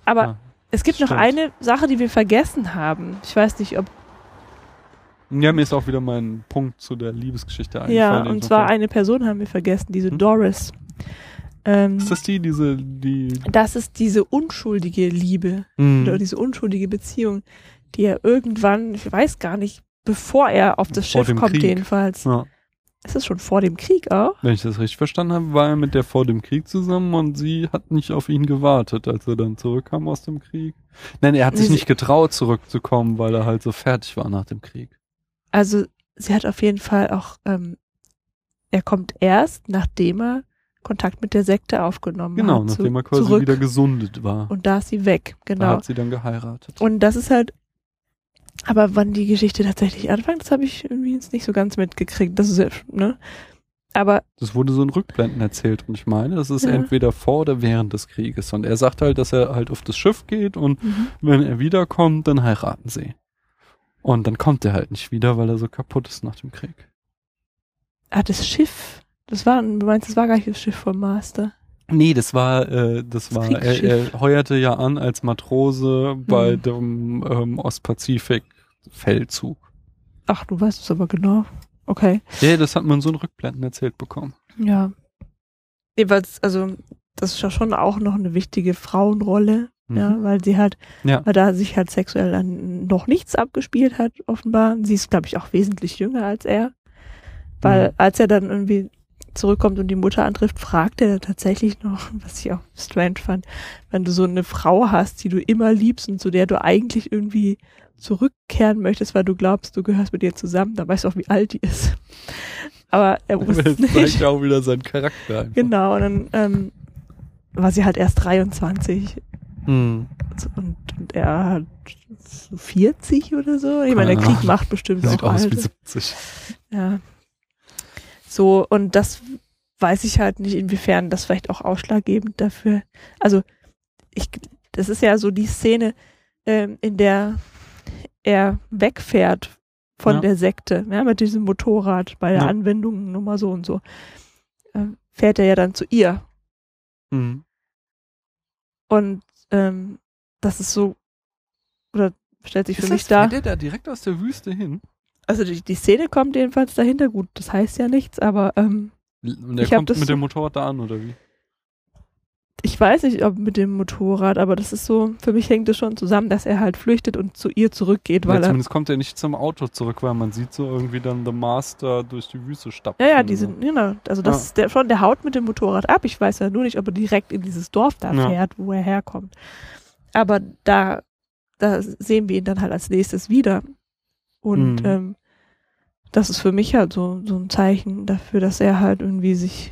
Aber Ja, es gibt noch stimmt. eine Sache, die wir vergessen haben. Ich weiß nicht, ob, Ja, mir ist auch wieder mein Punkt zu der Liebesgeschichte eingefallen. ja, und zwar eine Person haben wir vergessen, diese Hm? Doris. Ähm, Ist das die, diese, die, das ist diese unschuldige Liebe Hm. oder diese unschuldige Beziehung, die er irgendwann, ich weiß gar nicht, bevor er auf das Vor Schiff kommt, Krieg. jedenfalls. ja. Ist es schon vor dem Krieg auch? Wenn ich das richtig verstanden habe, war er mit der vor dem Krieg zusammen und sie hat nicht auf ihn gewartet, als er dann zurückkam aus dem Krieg. Nein, er hat sich sie- nicht getraut, zurückzukommen, weil er halt so fertig war nach dem Krieg. Also sie hat auf jeden Fall auch, ähm, er kommt erst, nachdem er Kontakt mit der Sekte aufgenommen Genau, hat. nachdem zu, er quasi zurück. wieder gesundet war. Und da ist sie weg, Da genau. hat sie dann geheiratet. Und das ist halt, aber wann die Geschichte tatsächlich anfängt, das habe ich irgendwie jetzt nicht so ganz mitgekriegt. Das ist ja, ne? Aber Das wurde so in Rückblenden erzählt und ich meine, das ist Ja. entweder vor oder während des Krieges. Und er sagt halt, dass er halt auf das Schiff geht und wenn er wiederkommt, dann heiraten sie. Und dann kommt er halt nicht wieder, weil er so kaputt ist nach dem Krieg. ah, das Schiff, das war, du meinst, das war gar nicht das Schiff vom Master. Nee, das war, äh, das, Das war, er, er heuerte ja an als Matrose bei Mhm. dem ähm, Ostpazifik-Feldzug. Ach, du weißt es aber genau. Okay. Ja, das hat man so in Rückblenden erzählt bekommen. Ja. Jedenfalls, also, das ist ja schon auch noch eine wichtige Frauenrolle, Mhm. ja, weil sie halt, Ja. weil da sich halt sexuell dann noch nichts abgespielt hat, offenbar. Sie ist, glaube ich, auch wesentlich jünger als er. Weil Mhm. als er dann irgendwie zurückkommt und die Mutter antrifft, fragt er tatsächlich noch, was ich auch strange fand, wenn du so eine Frau hast, die du immer liebst und zu der du eigentlich irgendwie zurückkehren möchtest, weil du glaubst, du gehörst mit ihr zusammen, dann weißt du auch, wie alt die ist. Aber er wusste Das nicht. zeigt auch wieder seinen Charakter. Einfach. Genau, und dann ähm, war sie halt erst 23 Mhm. so, und, und er hat so 40 oder so. Ich meine, der Keine Krieg macht bestimmt Sieht auch aus wie alt. 70. Ja. So, und das weiß ich halt nicht, inwiefern das vielleicht auch ausschlaggebend dafür. Also, ich, das ist ja so die Szene, ähm, in der er wegfährt von Ja. der Sekte, ja, mit diesem Motorrad bei der Ja. Anwendung Nummer so und so. Ähm, fährt er ja dann zu ihr. Mhm. Und ähm, das ist so, oder stellt sich für Ist mich das, da. fährt der da direkt aus der Wüste hin? Also die, die Szene kommt jedenfalls dahinter. Gut, das heißt ja nichts, aber ähm, Und der Ich kommt das mit dem Motorrad da an, oder wie? ich weiß nicht, ob mit dem Motorrad, aber das ist so, für mich hängt es schon zusammen, dass er halt flüchtet und zu ihr zurückgeht, Ja, weil er. zumindest kommt er nicht zum Auto zurück, weil man sieht so irgendwie dann The Master durch die Wüste stapfen. Ja, ja, die sind, genau. Also das Ja. ist der schon, der haut mit dem Motorrad ab. Ich weiß ja nur nicht, ob er direkt in dieses Dorf da Ja. fährt, wo er herkommt. Aber da, da sehen wir ihn dann halt als nächstes wieder. Und Mhm. ähm, das ist für mich halt so, so ein Zeichen dafür, dass er halt irgendwie sich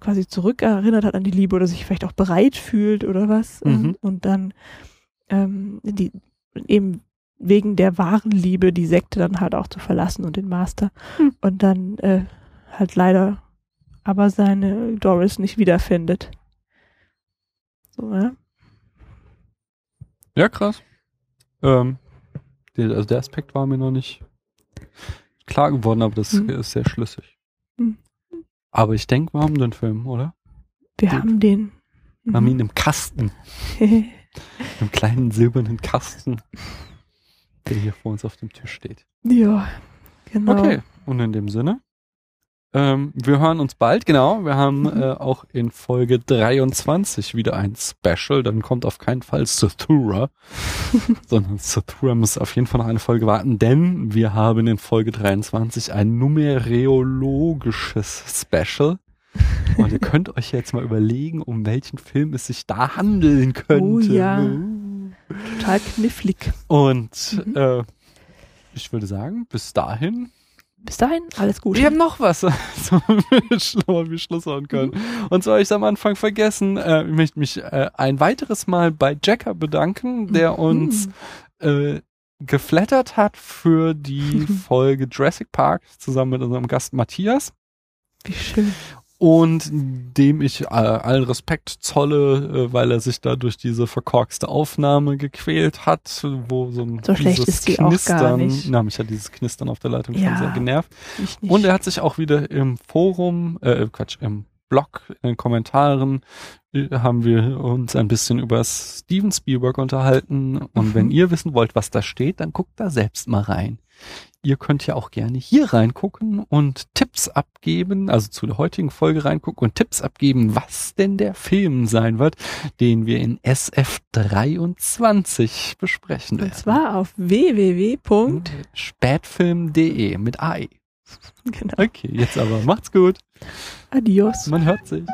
quasi zurückerinnert hat an die Liebe oder sich vielleicht auch bereit fühlt oder was. Mhm. Und, und dann ähm, die eben wegen der wahren Liebe die Sekte dann halt auch zu verlassen und den Master. Hm. Und dann äh, halt leider aber seine Doris nicht wiederfindet. So, ja. Ja, krass. Ähm, also der Aspekt war mir noch nicht klar geworden, aber das Mhm. ist sehr schlüssig. Mhm. Aber ich denke, wir haben den Film, oder? Wir Gut. haben den. Wir haben ihn im Kasten, im kleinen silbernen Kasten, der hier vor uns auf dem Tisch steht. ja, genau. Okay, und in dem Sinne, ähm, wir hören uns bald, genau. Wir haben Mhm. äh, auch in Folge 23 wieder ein Special. Dann kommt auf keinen Fall Sathura, sondern Sathura muss auf jeden Fall noch eine Folge warten, denn wir haben in Folge 23 ein numerologisches Special. Und ihr könnt euch jetzt mal überlegen, um welchen Film es sich da handeln könnte. Oh ja. Total knifflig. Und Mhm. äh, ich würde sagen, bis dahin Bis dahin, alles gut. wir haben noch was, so schlauer wie Schluss hauen können. Und zwar habe ich es am Anfang vergessen. Äh, ich möchte mich äh, ein weiteres Mal bei Jacker bedanken, der uns äh, geflattert hat für die Folge Jurassic Park zusammen mit unserem Gast Matthias. Wie schön. Und dem ich äh, allen Respekt zolle, äh, weil er sich da durch diese verkorkste Aufnahme gequält hat, wo so ein So dieses nicht. Na, mich hat dieses Knistern auf der Leitung Ja. schon sehr genervt. Und er hat sich auch wieder im Forum, äh, Quatsch, im Blog, in den Kommentaren, äh, haben wir uns ein bisschen über Steven Spielberg unterhalten. Und Mhm. wenn ihr wissen wollt, was da steht, dann guckt da selbst mal rein. Ihr könnt ja auch gerne hier reingucken und Tipps abgeben, also zu der heutigen Folge reingucken und Tipps abgeben, was denn der Film sein wird, den wir in SF23 besprechen werden. Und zwar auf www. Spätfilm.de mit AE. Genau. Okay, jetzt aber macht's gut. Adios. Man hört sich.